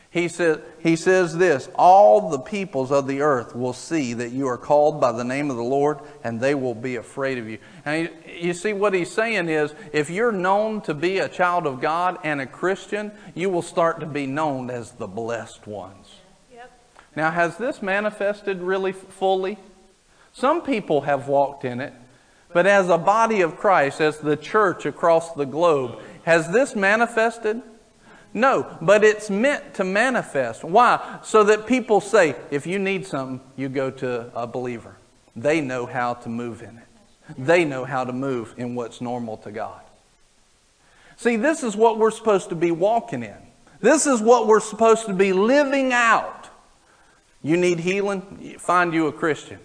He, says, he says this All the peoples of the earth will see that you are called by the name of the Lord, and they will be afraid of you. And you see, what he's saying is if you're known to be a child of God and a Christian, you will start to be known as the blessed ones. Yep. Now, has this manifested really fully? Some people have walked in it, but as a body of Christ, as the church across the globe, has this manifested? No, but it's meant to manifest. Why? So that people say, if you need something, you go to a believer. They know how to move in it, they know how to move in what's normal to God. See, this is what we're supposed to be walking in. This is what we're supposed to be living out. You need healing? Find you a Christian.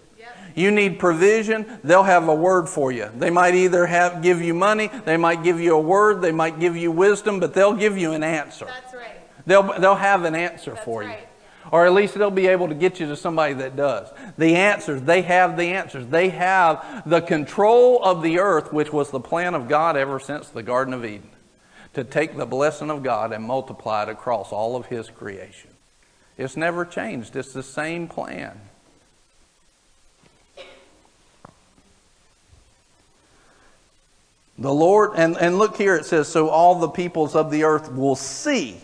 You need provision, they'll have a word for you. They might either have, give you money, they might give you a word, they might give you wisdom, but they'll give you an answer. That's right. They'll, they'll have an answer That's for you. Or at least they'll be able to get you to somebody that does. The answers, they have the answers. They have the control of the earth, which was the plan of God ever since the Garden of Eden, to take the blessing of God and multiply it across all of His creation. It's never changed, it's the same plan. The Lord, and, and look here, it says, So all the peoples of the earth will see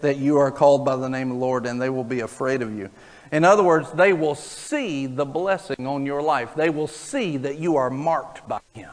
that you are called by the name of the Lord, and they will be afraid of you. In other words, they will see the blessing on your life. They will see that you are marked by Him.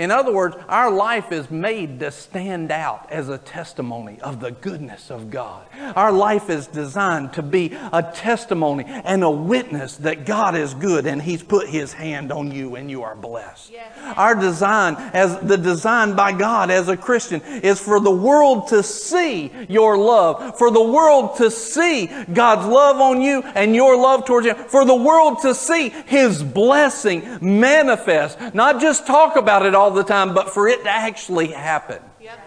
In other words, our life is made to stand out as a testimony of the goodness of God. Our life is designed to be a testimony and a witness that God is good and He's put His hand on you and you are blessed. Yes. Our design, as the design by God as a Christian, is for the world to see your love, for the world to see God's love on you and your love towards Him, for the world to see His blessing manifest, not just talk about it all the time, but for it to actually happen. Yep.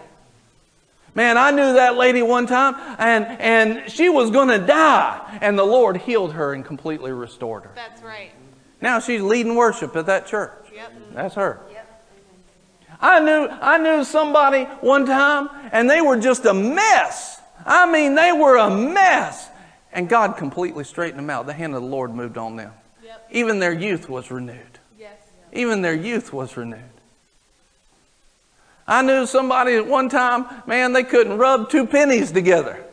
Man, I knew that lady one time, and, and she was going to die, and the Lord healed her and completely restored her. That's right. Now she's leading worship at that church. Yep. That's her. Yep. I knew, I knew somebody one time, and they were just a mess. I mean, they were a mess. And God completely straightened them out. The hand of the Lord moved on them. Yep. Even their youth was renewed. Yes. Even their youth was renewed. I knew somebody at one time, man, they couldn't rub two pennies together.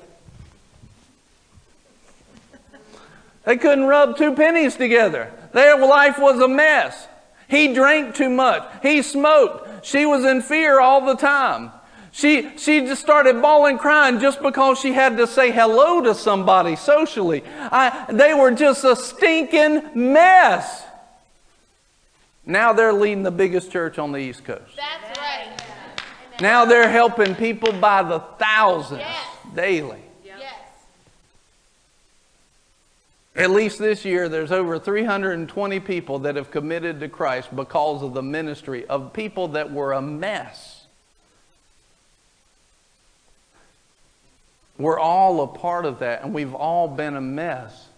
They couldn't rub two pennies together. Their life was a mess. He drank too much. He smoked. She was in fear all the time. She, she just started bawling, crying just because she had to say hello to somebody socially. I, they were just a stinking mess. Now they're leading the biggest church on the East Coast. That's right. Now they're helping people by the thousands Yes. daily. Yes. At least this year, there's over 320 people that have committed to Christ because of the ministry of people that were a mess. We're all a part of that, and we've all been a mess.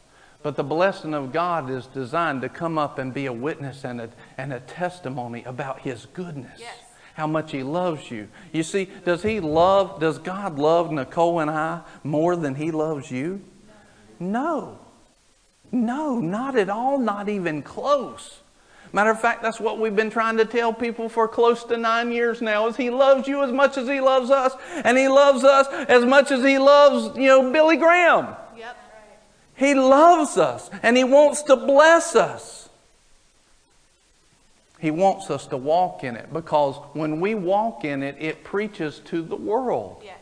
But the blessing of God is designed to come up and be a witness and a, and a testimony about His goodness. Yes. How much He loves you. You see, does He love, does God love Nicole and I more than He loves you? No. No, not at all, not even close. Matter of fact, that's what we've been trying to tell people for close to nine years now is he loves you as much as he loves us, and he loves us as much as he loves, you know, Billy Graham. Yep. He loves us and he wants to bless us. He wants us to walk in it because when we walk in it, it preaches to the world. Yes.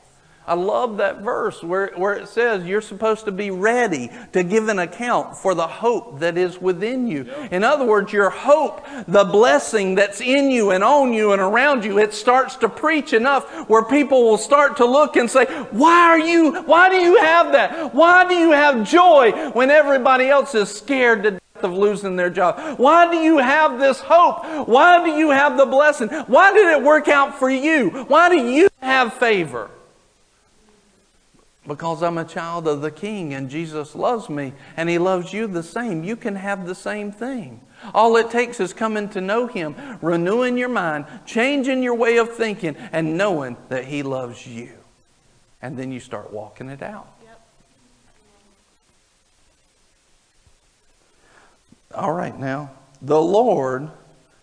I love that verse where, where it says you're supposed to be ready to give an account for the hope that is within you. In other words, your hope, the blessing that's in you and on you and around you, it starts to preach enough where people will start to look and say, Why are you, why do you have that? Why do you have joy when everybody else is scared to death of losing their job? Why do you have this hope? Why do you have the blessing? Why did it work out for you? Why do you have favor? Because I'm a child of the King and Jesus loves me and He loves you the same. You can have the same thing. All it takes is coming to know Him, renewing your mind, changing your way of thinking, and knowing that He loves you. And then you start walking it out. All right, now, the Lord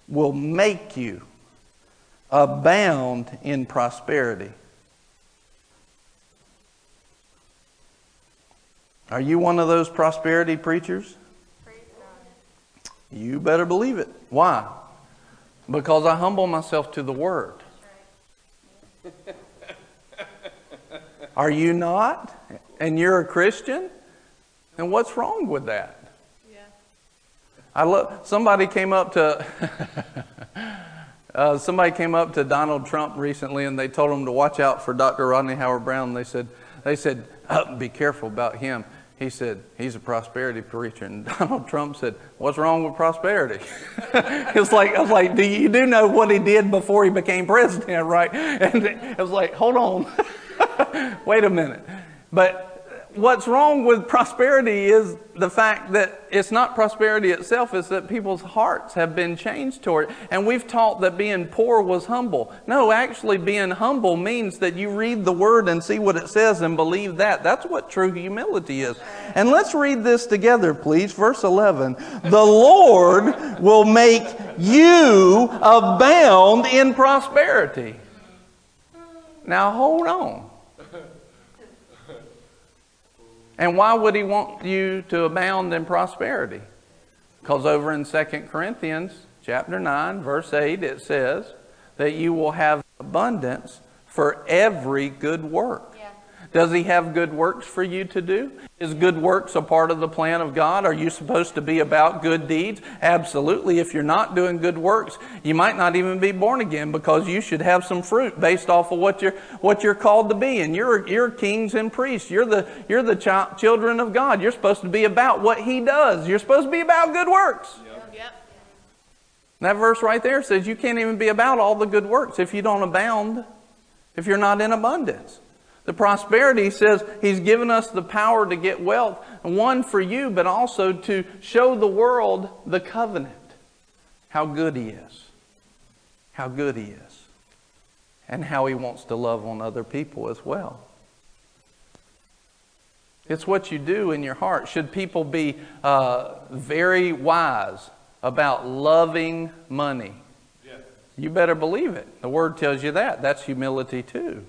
will make you abound in prosperity. Are you one of those prosperity preachers? You better believe it. Why? Because I humble myself to the Word. Are you not? And you're a Christian? And what's wrong with that? I love. Somebody came up to. (laughs) uh, somebody came up to Donald Trump recently, and they told him to watch out for Dr. Rodney Howard Browne. They said, "They said, oh, be careful about him. he said, he's a prosperity preacher. And (laughs) Donald Trump said, what's wrong with prosperity? (laughs) it's like, I was like, do you do know what he did before he became president, right? And it was like, hold on. Wait a minute. But what's wrong with prosperity is the fact that it's not prosperity itself, it's that people's hearts have been changed toward it. And we've taught that being poor was humble. No, actually, being humble means that you read the word and see what it says and believe that. That's what true humility is. And let's read this together, please. Verse 11 The Lord will make you abound in prosperity. Now, hold on. And why would he want you to abound in prosperity? Because over in 2 Corinthians chapter 9, verse 8, it says that you will have abundance for every good work. Does he have good works for you to do? Is good works a part of the plan of God? Are you supposed to be about good deeds? Absolutely. If you're not doing good works, you might not even be born again because you should have some fruit based off of what you're what you're called to be. And you're you're kings and priests. You're the you're the ch- children of God. You're supposed to be about what He does. You're supposed to be about good works. Yep. yep. That verse right there says you can't even be about all the good works if you don't abound, if you're not in abundance. The prosperity says He's given us the power to get wealth, one for you, but also to show the world the covenant. How good He is. How good He is. And how He wants to love on other people as well. It's what you do in your heart. Should people be uh, very wise about loving money? Yes. You better believe it. The Word tells you that. That's humility too.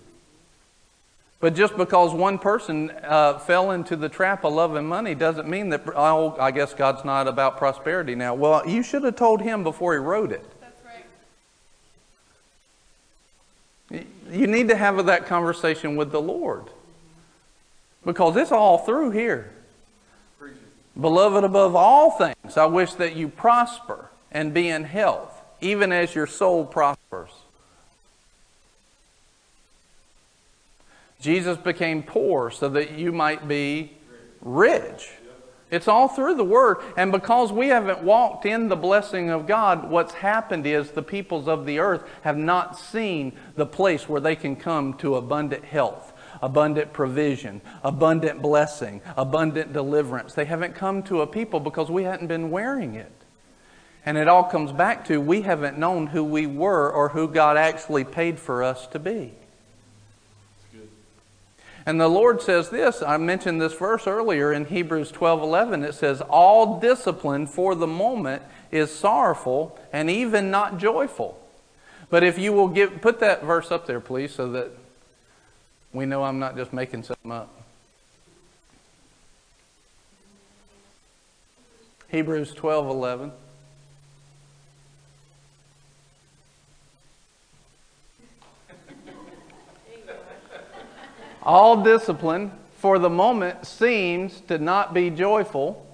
But just because one person uh, fell into the trap of loving money doesn't mean that, oh, I guess God's not about prosperity now. Well, you should have told him before he wrote it. That's right. You need to have that conversation with the Lord. Because it's all through here. Beloved, above all things, I wish that you prosper and be in health, even as your soul prospers. Jesus became poor so that you might be rich. It's all through the Word. And because we haven't walked in the blessing of God, what's happened is the peoples of the earth have not seen the place where they can come to abundant health, abundant provision, abundant blessing, abundant deliverance. They haven't come to a people because we hadn't been wearing it. And it all comes back to we haven't known who we were or who God actually paid for us to be. And the Lord says this, I mentioned this verse earlier in Hebrews 12 11. It says, All discipline for the moment is sorrowful and even not joyful. But if you will give, put that verse up there, please, so that we know I'm not just making something up. Hebrews 12 All discipline for the moment seems to not be joyful,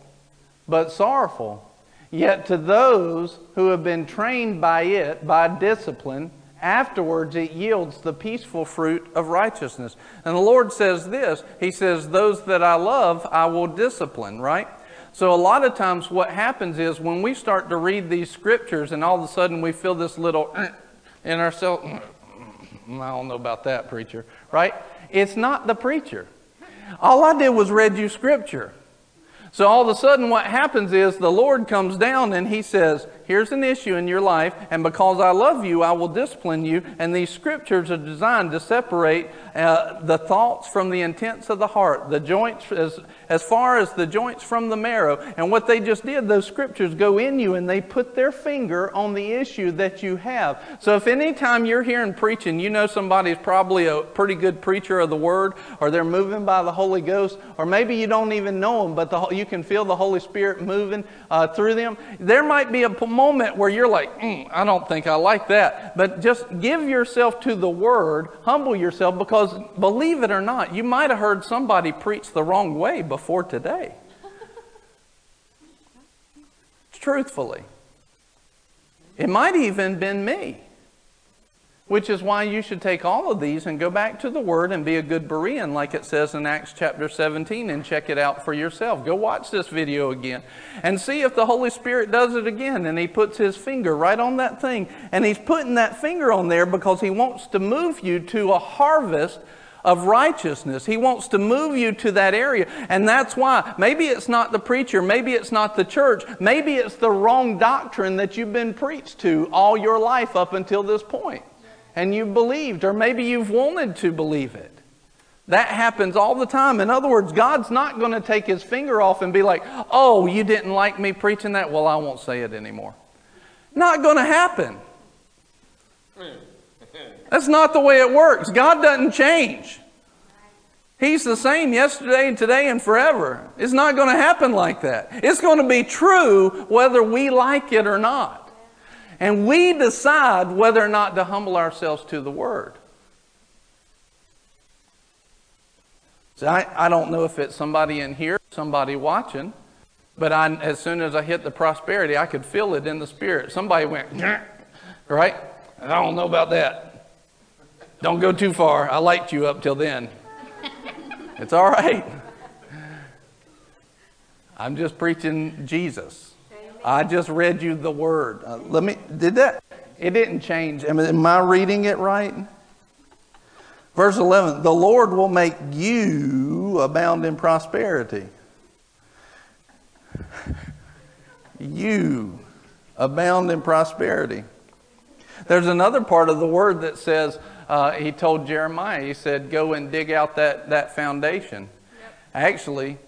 but sorrowful. Yet to those who have been trained by it, by discipline, afterwards it yields the peaceful fruit of righteousness. And the Lord says this He says, Those that I love, I will discipline, right? So, a lot of times, what happens is when we start to read these scriptures and all of a sudden we feel this little eh, in ourselves, Mm, I don't know about that, preacher, right? It's not the preacher. All I did was read you scripture. So all of a sudden, what happens is the Lord comes down and He says, Here's an issue in your life, and because I love you, I will discipline you. And these scriptures are designed to separate uh, the thoughts from the intents of the heart, the joints as, as far as the joints from the marrow. And what they just did, those scriptures go in you and they put their finger on the issue that you have. So if any time you're hearing preaching, you know somebody's probably a pretty good preacher of the word, or they're moving by the Holy Ghost, or maybe you don't even know them, but the, you can feel the Holy Spirit moving uh, through them. There might be a moment where you're like, mm, I don't think I like that. But just give yourself to the Word, humble yourself, because believe it or not, you might have heard somebody preach the wrong way before today. (laughs) Truthfully. It might even been me. Which is why you should take all of these and go back to the Word and be a good Berean, like it says in Acts chapter 17, and check it out for yourself. Go watch this video again and see if the Holy Spirit does it again and He puts His finger right on that thing. And He's putting that finger on there because He wants to move you to a harvest of righteousness. He wants to move you to that area. And that's why maybe it's not the preacher, maybe it's not the church, maybe it's the wrong doctrine that you've been preached to all your life up until this point and you believed, or maybe you've wanted to believe it. That happens all the time. In other words, God's not going to take his finger off and be like, oh, you didn't like me preaching that? Well, I won't say it anymore. Not going to happen. That's not the way it works. God doesn't change. He's the same yesterday and today and forever. It's not going to happen like that. It's going to be true whether we like it or not. And we decide whether or not to humble ourselves to the Word. So I, I don't know if it's somebody in here, somebody watching, but I, as soon as I hit the prosperity, I could feel it in the spirit. Somebody went, right? I don't know about that. Don't go too far. I liked you up till then. It's all right. I'm just preaching Jesus. I just read you the word. Uh, let me, did that? It didn't change. Am, am I reading it right? Verse 11 The Lord will make you abound in prosperity. (laughs) you abound in prosperity. There's another part of the word that says, uh, he told Jeremiah, he said, go and dig out that, that foundation. Yep. Actually,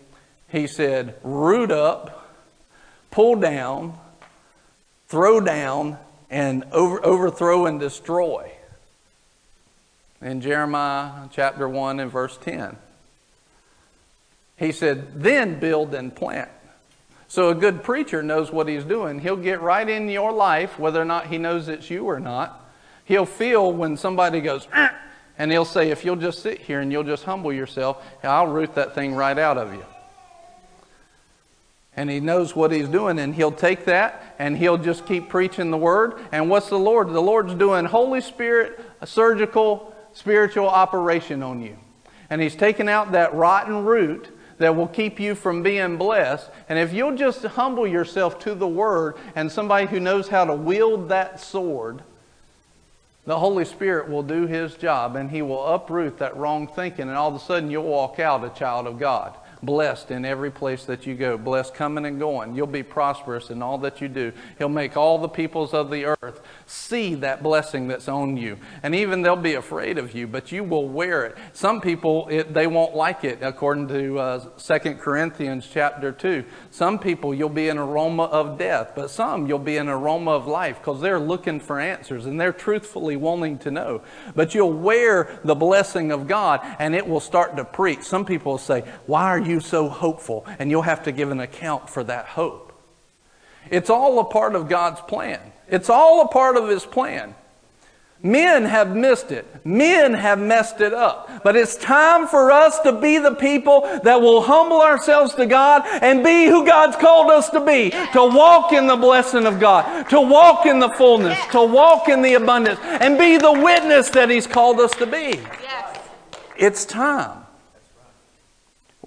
he said, root up pull down, throw down, and over, overthrow and destroy. In Jeremiah chapter 1 and verse 10. He said, then build and plant. So a good preacher knows what he's doing. He'll get right in your life, whether or not he knows it's you or not. He'll feel when somebody goes, ah, and he'll say, if you'll just sit here and you'll just humble yourself, I'll root that thing right out of you and he knows what he's doing and he'll take that and he'll just keep preaching the word. And what's the lord? The lord's doing holy spirit a surgical spiritual operation on you. And he's taking out that rotten root that will keep you from being blessed. And if you'll just humble yourself to the word and somebody who knows how to wield that sword the Holy Spirit will do His job and He will uproot that wrong thinking, and all of a sudden you'll walk out a child of God blessed in every place that you go, blessed coming and going. You'll be prosperous in all that you do. He'll make all the peoples of the earth see that blessing that's on you. And even they'll be afraid of you, but you will wear it. Some people, it, they won't like it, according to uh, 2 Corinthians chapter 2. Some people, you'll be an aroma of death, but some, you'll be an aroma of life because they're looking for answers and they're truthfully wanting to know. But you'll wear the blessing of God and it will start to preach. Some people will say, Why are you so hopeful? And you'll have to give an account for that hope. It's all a part of God's plan. It's all a part of His plan. Men have missed it. Men have messed it up. But it's time for us to be the people that will humble ourselves to God and be who God's called us to be. To walk in the blessing of God. To walk in the fullness. To walk in the abundance. And be the witness that He's called us to be. It's time.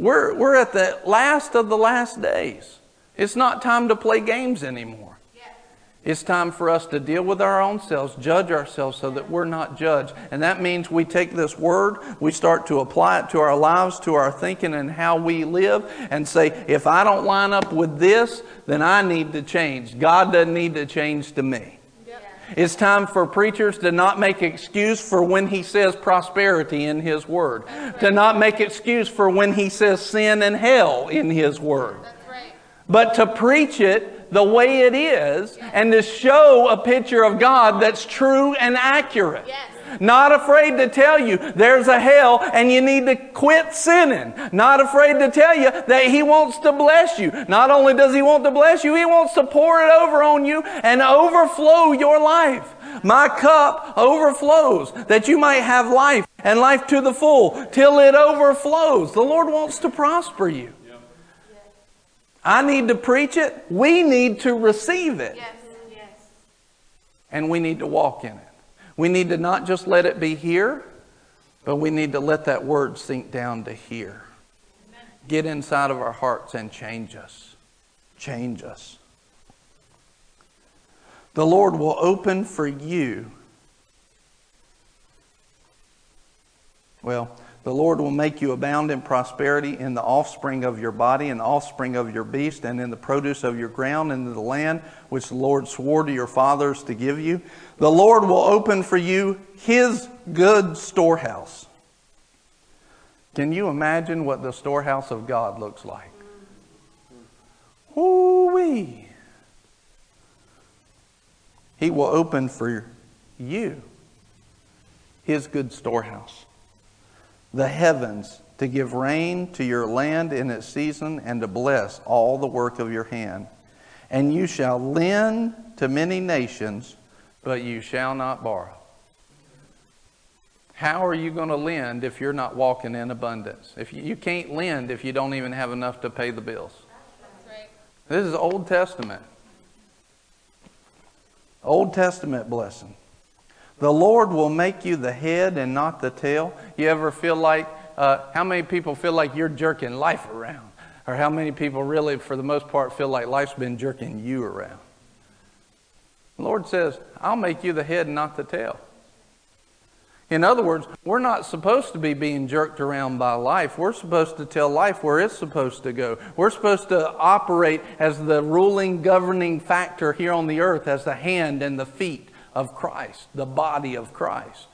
We're, we're at the last of the last days. It's not time to play games anymore. It's time for us to deal with our own selves, judge ourselves so that we're not judged. And that means we take this word, we start to apply it to our lives, to our thinking, and how we live, and say, if I don't line up with this, then I need to change. God doesn't need to change to me. It's time for preachers to not make excuse for when he says prosperity in his word. To not make excuse for when he says sin and hell in his word. But to preach it the way it is and to show a picture of God that's true and accurate. Not afraid to tell you there's a hell and you need to quit sinning. Not afraid to tell you that He wants to bless you. Not only does He want to bless you, He wants to pour it over on you and overflow your life. My cup overflows that you might have life and life to the full till it overflows. The Lord wants to prosper you. I need to preach it. We need to receive it. And we need to walk in it. We need to not just let it be here, but we need to let that word sink down to here. Get inside of our hearts and change us. Change us. The Lord will open for you. Well, the Lord will make you abound in prosperity in the offspring of your body, and the offspring of your beast, and in the produce of your ground, and in the land which the Lord swore to your fathers to give you. The Lord will open for you his good storehouse. Can you imagine what the storehouse of God looks like? Ooh-wee. He will open for you his good storehouse the heavens to give rain to your land in its season and to bless all the work of your hand. And you shall lend to many nations, but you shall not borrow. How are you going to lend if you're not walking in abundance? If you, you can't lend if you don't even have enough to pay the bills. This is Old Testament. Old Testament blessing. The Lord will make you the head and not the tail. You ever feel like, uh, how many people feel like you're jerking life around? Or how many people really, for the most part, feel like life's been jerking you around? The Lord says, I'll make you the head and not the tail. In other words, we're not supposed to be being jerked around by life. We're supposed to tell life where it's supposed to go. We're supposed to operate as the ruling, governing factor here on the earth, as the hand and the feet of Christ, the body of Christ.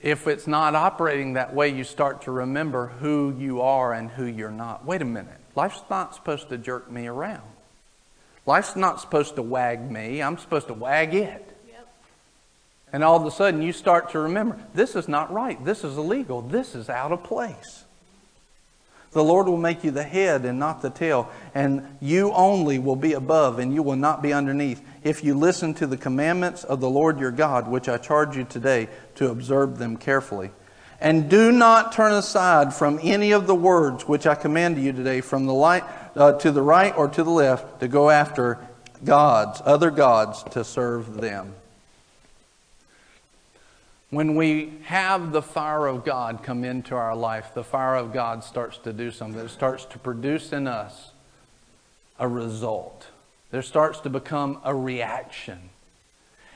If it's not operating that way, you start to remember who you are and who you're not. Wait a minute. Life's not supposed to jerk me around. Life's not supposed to wag me. I'm supposed to wag it. Yep. And all of a sudden, you start to remember this is not right. This is illegal. This is out of place. The Lord will make you the head and not the tail, and you only will be above, and you will not be underneath, if you listen to the commandments of the Lord your God, which I charge you today to observe them carefully. And do not turn aside from any of the words which I command you today, from the light uh, to the right or to the left, to go after gods, other gods, to serve them. When we have the fire of God come into our life, the fire of God starts to do something. It starts to produce in us a result. There starts to become a reaction.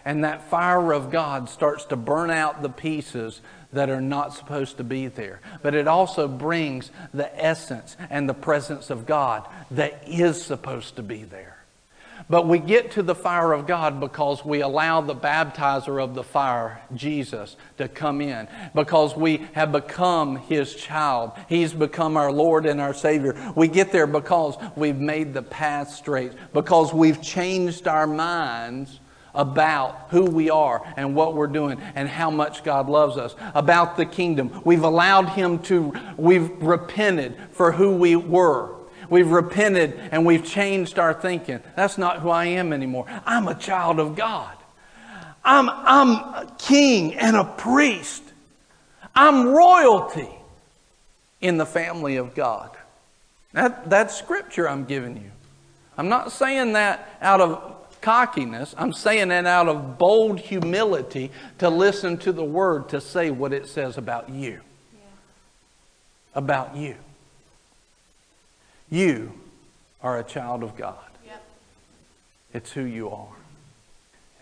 And that fire of God starts to burn out the pieces that are not supposed to be there. But it also brings the essence and the presence of God that is supposed to be there. But we get to the fire of God because we allow the baptizer of the fire, Jesus, to come in. Because we have become his child. He's become our Lord and our Savior. We get there because we've made the path straight. Because we've changed our minds about who we are and what we're doing and how much God loves us, about the kingdom. We've allowed Him to, we've repented for who we were. We've repented and we've changed our thinking. That's not who I am anymore. I'm a child of God. I'm, I'm a king and a priest. I'm royalty in the family of God. That, that's scripture I'm giving you. I'm not saying that out of cockiness. I'm saying that out of bold humility to listen to the word to say what it says about you. Yeah. About you. You are a child of God. Yep. It's who you are.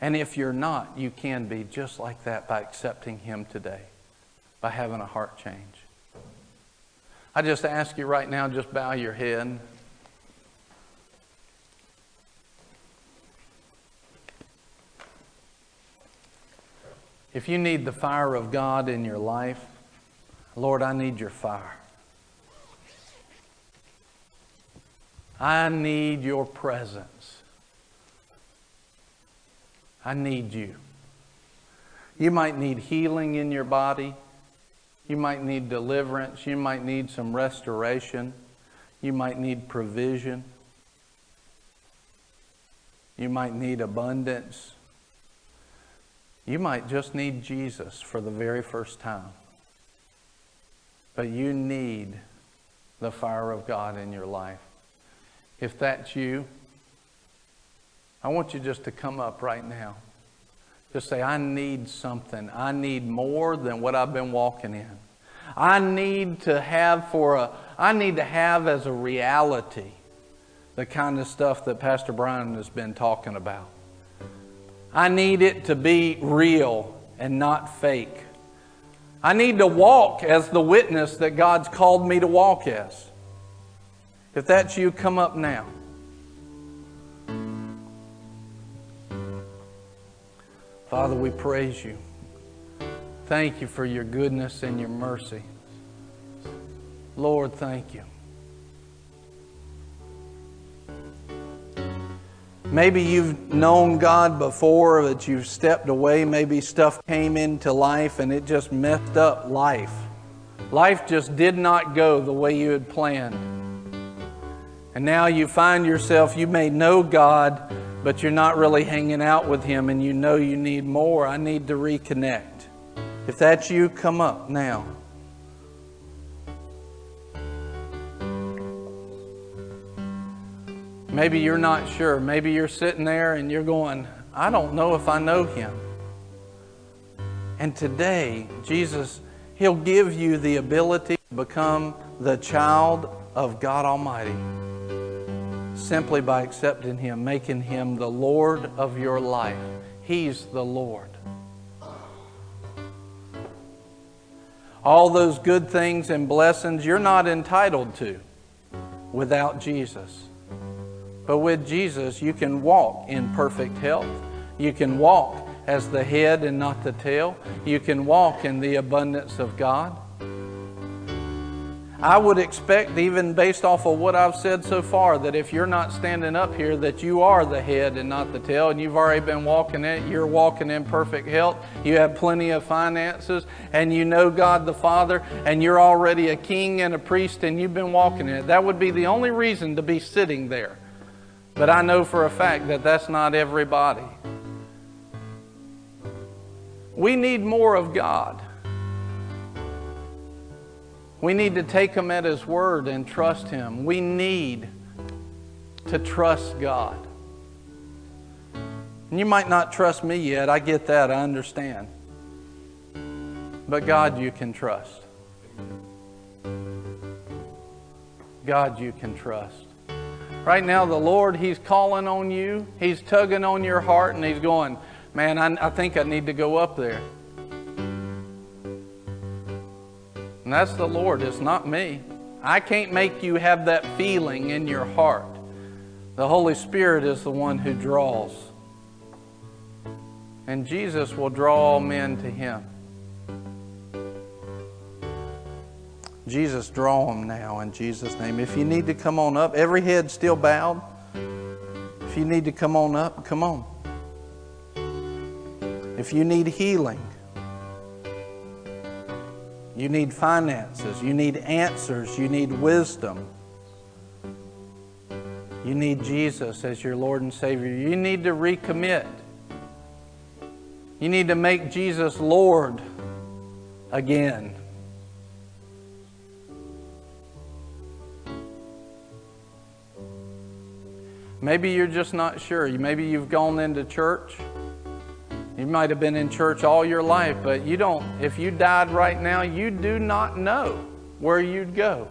And if you're not, you can be just like that by accepting Him today, by having a heart change. I just ask you right now, just bow your head. If you need the fire of God in your life, Lord, I need your fire. I need your presence. I need you. You might need healing in your body. You might need deliverance. You might need some restoration. You might need provision. You might need abundance. You might just need Jesus for the very first time. But you need the fire of God in your life. If that's you, I want you just to come up right now. Just say, I need something. I need more than what I've been walking in. I need to have for a I need to have as a reality the kind of stuff that Pastor Brian has been talking about. I need it to be real and not fake. I need to walk as the witness that God's called me to walk as. If that's you, come up now. Father, we praise you. Thank you for your goodness and your mercy. Lord, thank you. Maybe you've known God before, that you've stepped away. Maybe stuff came into life and it just messed up life. Life just did not go the way you had planned. And now you find yourself, you may know God, but you're not really hanging out with Him and you know you need more. I need to reconnect. If that's you, come up now. Maybe you're not sure. Maybe you're sitting there and you're going, I don't know if I know him. And today, Jesus, He'll give you the ability to become the child of God Almighty simply by accepting Him, making Him the Lord of your life. He's the Lord. All those good things and blessings you're not entitled to without Jesus. But with Jesus, you can walk in perfect health. You can walk as the head and not the tail. You can walk in the abundance of God. I would expect, even based off of what I've said so far, that if you're not standing up here, that you are the head and not the tail, and you've already been walking it. You're walking in perfect health. You have plenty of finances, and you know God the Father, and you're already a king and a priest, and you've been walking in it. That would be the only reason to be sitting there. But I know for a fact that that's not everybody. We need more of God. We need to take Him at His word and trust Him. We need to trust God. And you might not trust me yet. I get that. I understand. But God, you can trust. God, you can trust. Right now, the Lord, He's calling on you. He's tugging on your heart and He's going, Man, I, I think I need to go up there. And that's the Lord, it's not me. I can't make you have that feeling in your heart. The Holy Spirit is the one who draws. And Jesus will draw all men to Him. Jesus, draw them now in Jesus' name. If you need to come on up, every head still bowed. If you need to come on up, come on. If you need healing, you need finances, you need answers, you need wisdom. You need Jesus as your Lord and Savior. You need to recommit. You need to make Jesus Lord again. Maybe you're just not sure. Maybe you've gone into church. You might have been in church all your life, but you don't, if you died right now, you do not know where you'd go.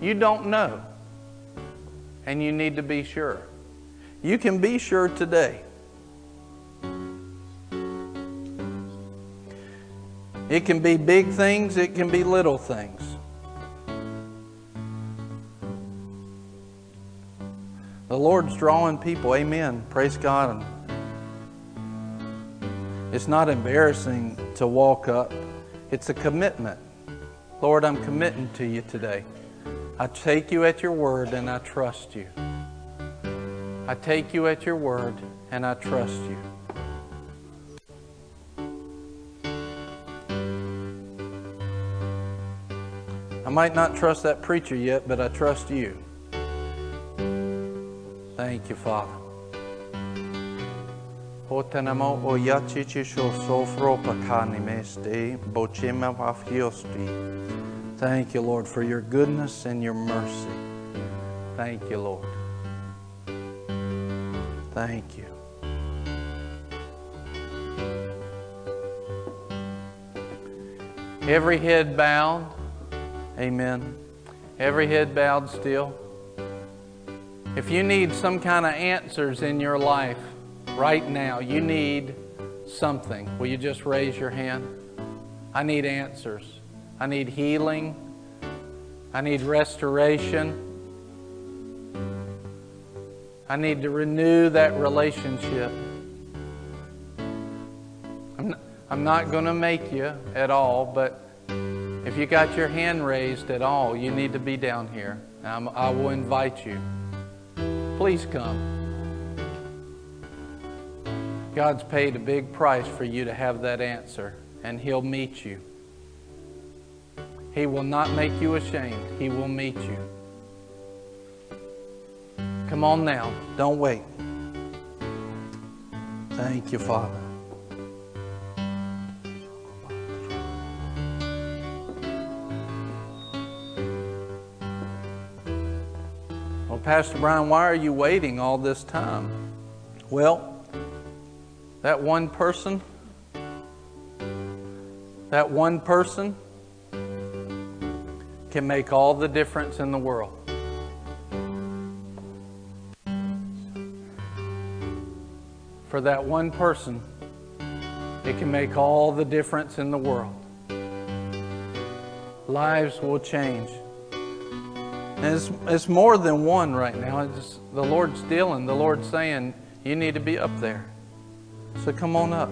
You don't know. And you need to be sure. You can be sure today. It can be big things, it can be little things. The Lord's drawing people. Amen. Praise God. It's not embarrassing to walk up, it's a commitment. Lord, I'm committing to you today. I take you at your word and I trust you. I take you at your word and I trust you. I might not trust that preacher yet, but I trust you. Thank you, Father. Hotanamo o yachichi sho sofro pakanimeste bochima wafiosti. Thank you, Lord, for your goodness and your mercy. Thank you, Lord. Thank you. Every head bowed. Amen. Every head bowed still. If you need some kind of answers in your life right now, you need something. Will you just raise your hand? I need answers. I need healing. I need restoration. I need to renew that relationship. I'm not, I'm not going to make you at all, but if you got your hand raised at all, you need to be down here. I'm, I will invite you. Please come. God's paid a big price for you to have that answer, and He'll meet you. He will not make you ashamed, He will meet you. Come on now, don't wait. Thank you, Father. Pastor Brian, why are you waiting all this time? Well, that one person, that one person can make all the difference in the world. For that one person, it can make all the difference in the world. Lives will change. And it's, it's more than one right now. It's the Lord's dealing. The Lord's saying, you need to be up there. So come on up.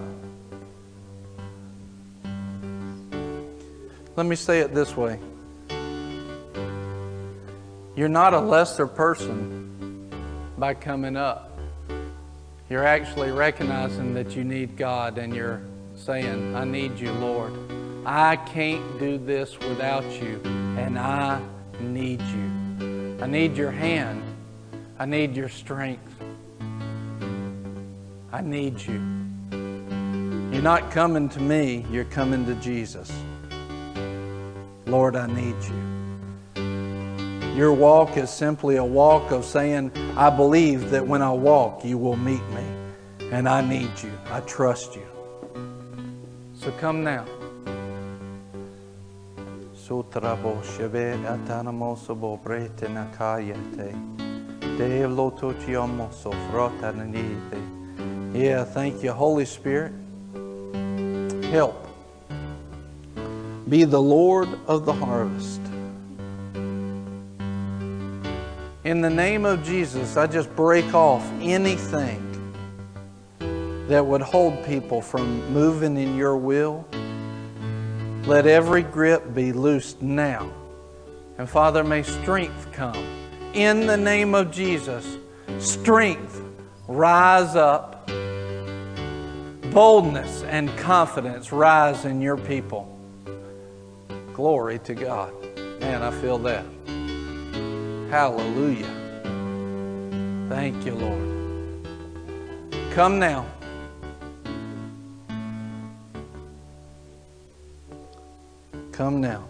Let me say it this way You're not a lesser person by coming up. You're actually recognizing that you need God and you're saying, I need you, Lord. I can't do this without you, and I need you. I need your hand. I need your strength. I need you. You're not coming to me, you're coming to Jesus. Lord, I need you. Your walk is simply a walk of saying, I believe that when I walk, you will meet me. And I need you. I trust you. So come now. Sutrabo sheve atanamo sobo brete nakayete. Devlo tochiomo so frotanite. Yeah, thank you, Holy Spirit. Help. Be the Lord of the harvest. In the name of Jesus, I just break off anything that would hold people from moving in your will. Let every grip be loosed now. And Father, may strength come. In the name of Jesus, strength rise up. Boldness and confidence rise in your people. Glory to God. Man, I feel that. Hallelujah. Thank you, Lord. Come now. Come now.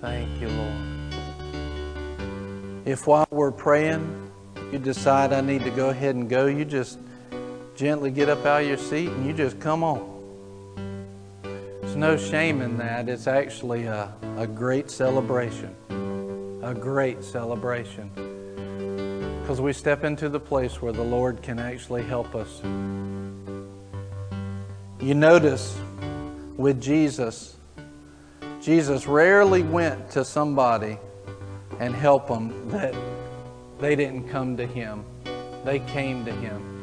Thank you, Lord. If while we're praying, you decide I need to go ahead and go, you just gently get up out of your seat and you just come on. There's no shame in that. It's actually a, a great celebration. A great celebration. Because we step into the place where the Lord can actually help us. You notice with Jesus, Jesus rarely went to somebody and help them that they didn't come to him. They came to him.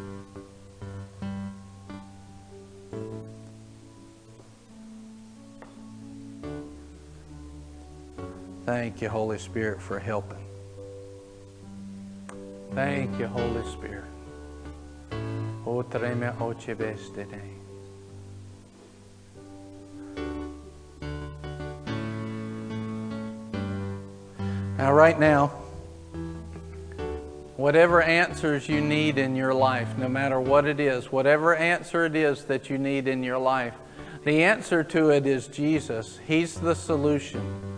Thank you, Holy Spirit, for helping. Thank you, Holy Spirit. Oh, oh, now, right now, whatever answers you need in your life, no matter what it is, whatever answer it is that you need in your life, the answer to it is Jesus. He's the solution.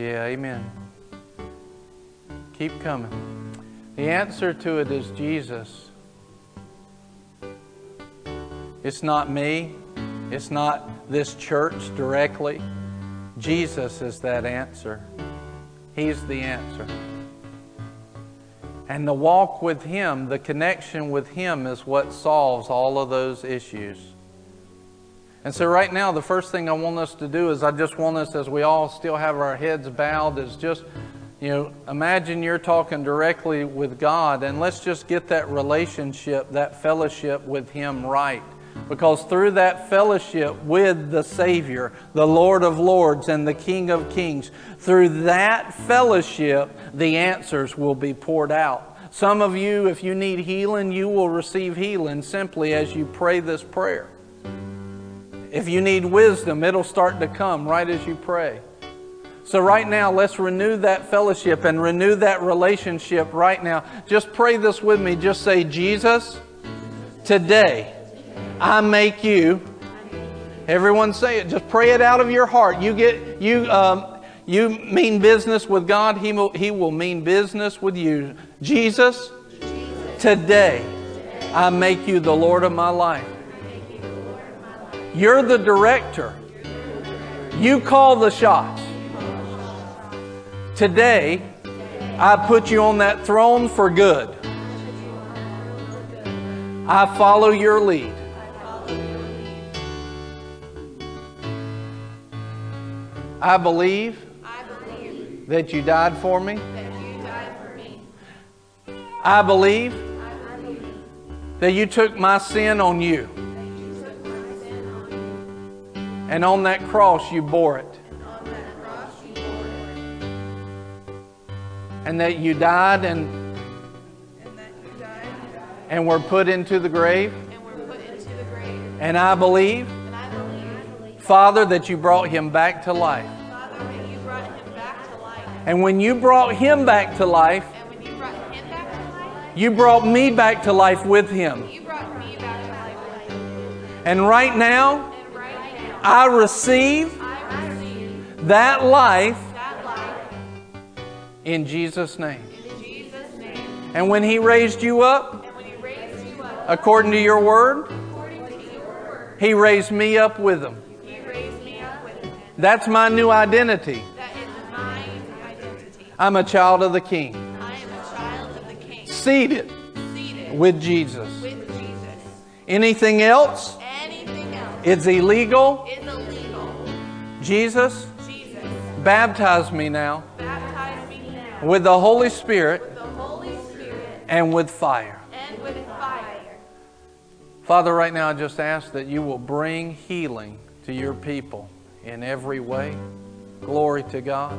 Yeah, amen. Keep coming. The answer to it is Jesus. It's not me. It's not this church directly. Jesus is that answer. He's the answer. And the walk with Him, the connection with Him, is what solves all of those issues. And so, right now, the first thing I want us to do is I just want us, as we all still have our heads bowed, is just, you know, imagine you're talking directly with God, and let's just get that relationship, that fellowship with Him right. Because through that fellowship with the Savior, the Lord of Lords, and the King of Kings, through that fellowship, the answers will be poured out. Some of you, if you need healing, you will receive healing simply as you pray this prayer. If you need wisdom, it'll start to come right as you pray. So, right now, let's renew that fellowship and renew that relationship right now. Just pray this with me. Just say, Jesus, today I make you. Everyone say it. Just pray it out of your heart. You get you. Um, you mean business with God, he will, he will mean business with you. Jesus, today I make you the Lord of my life. You're the director. You call the shots. Today, I put you on that throne for good. I follow your lead. I believe that you died for me. I believe that you took my sin on you And on that cross, you bore it. And that you died and, And were put into the grave. and I believe, Father, that you brought him back to life. And when you brought him back to life, you brought me back to life with him. And right now, I receive that life in Jesus' name. And when he raised you up, according to your word, he raised me up with him. That's my new identity. I'm a child of the King, seated with Jesus. Anything else Anything else is illegal. is illegal. Jesus, Jesus, baptize me now baptize me now with the Holy Spirit with the Holy Spirit and with fire. and with fire. Father, right now I just ask that you will bring healing to your people in every way. Glory to God.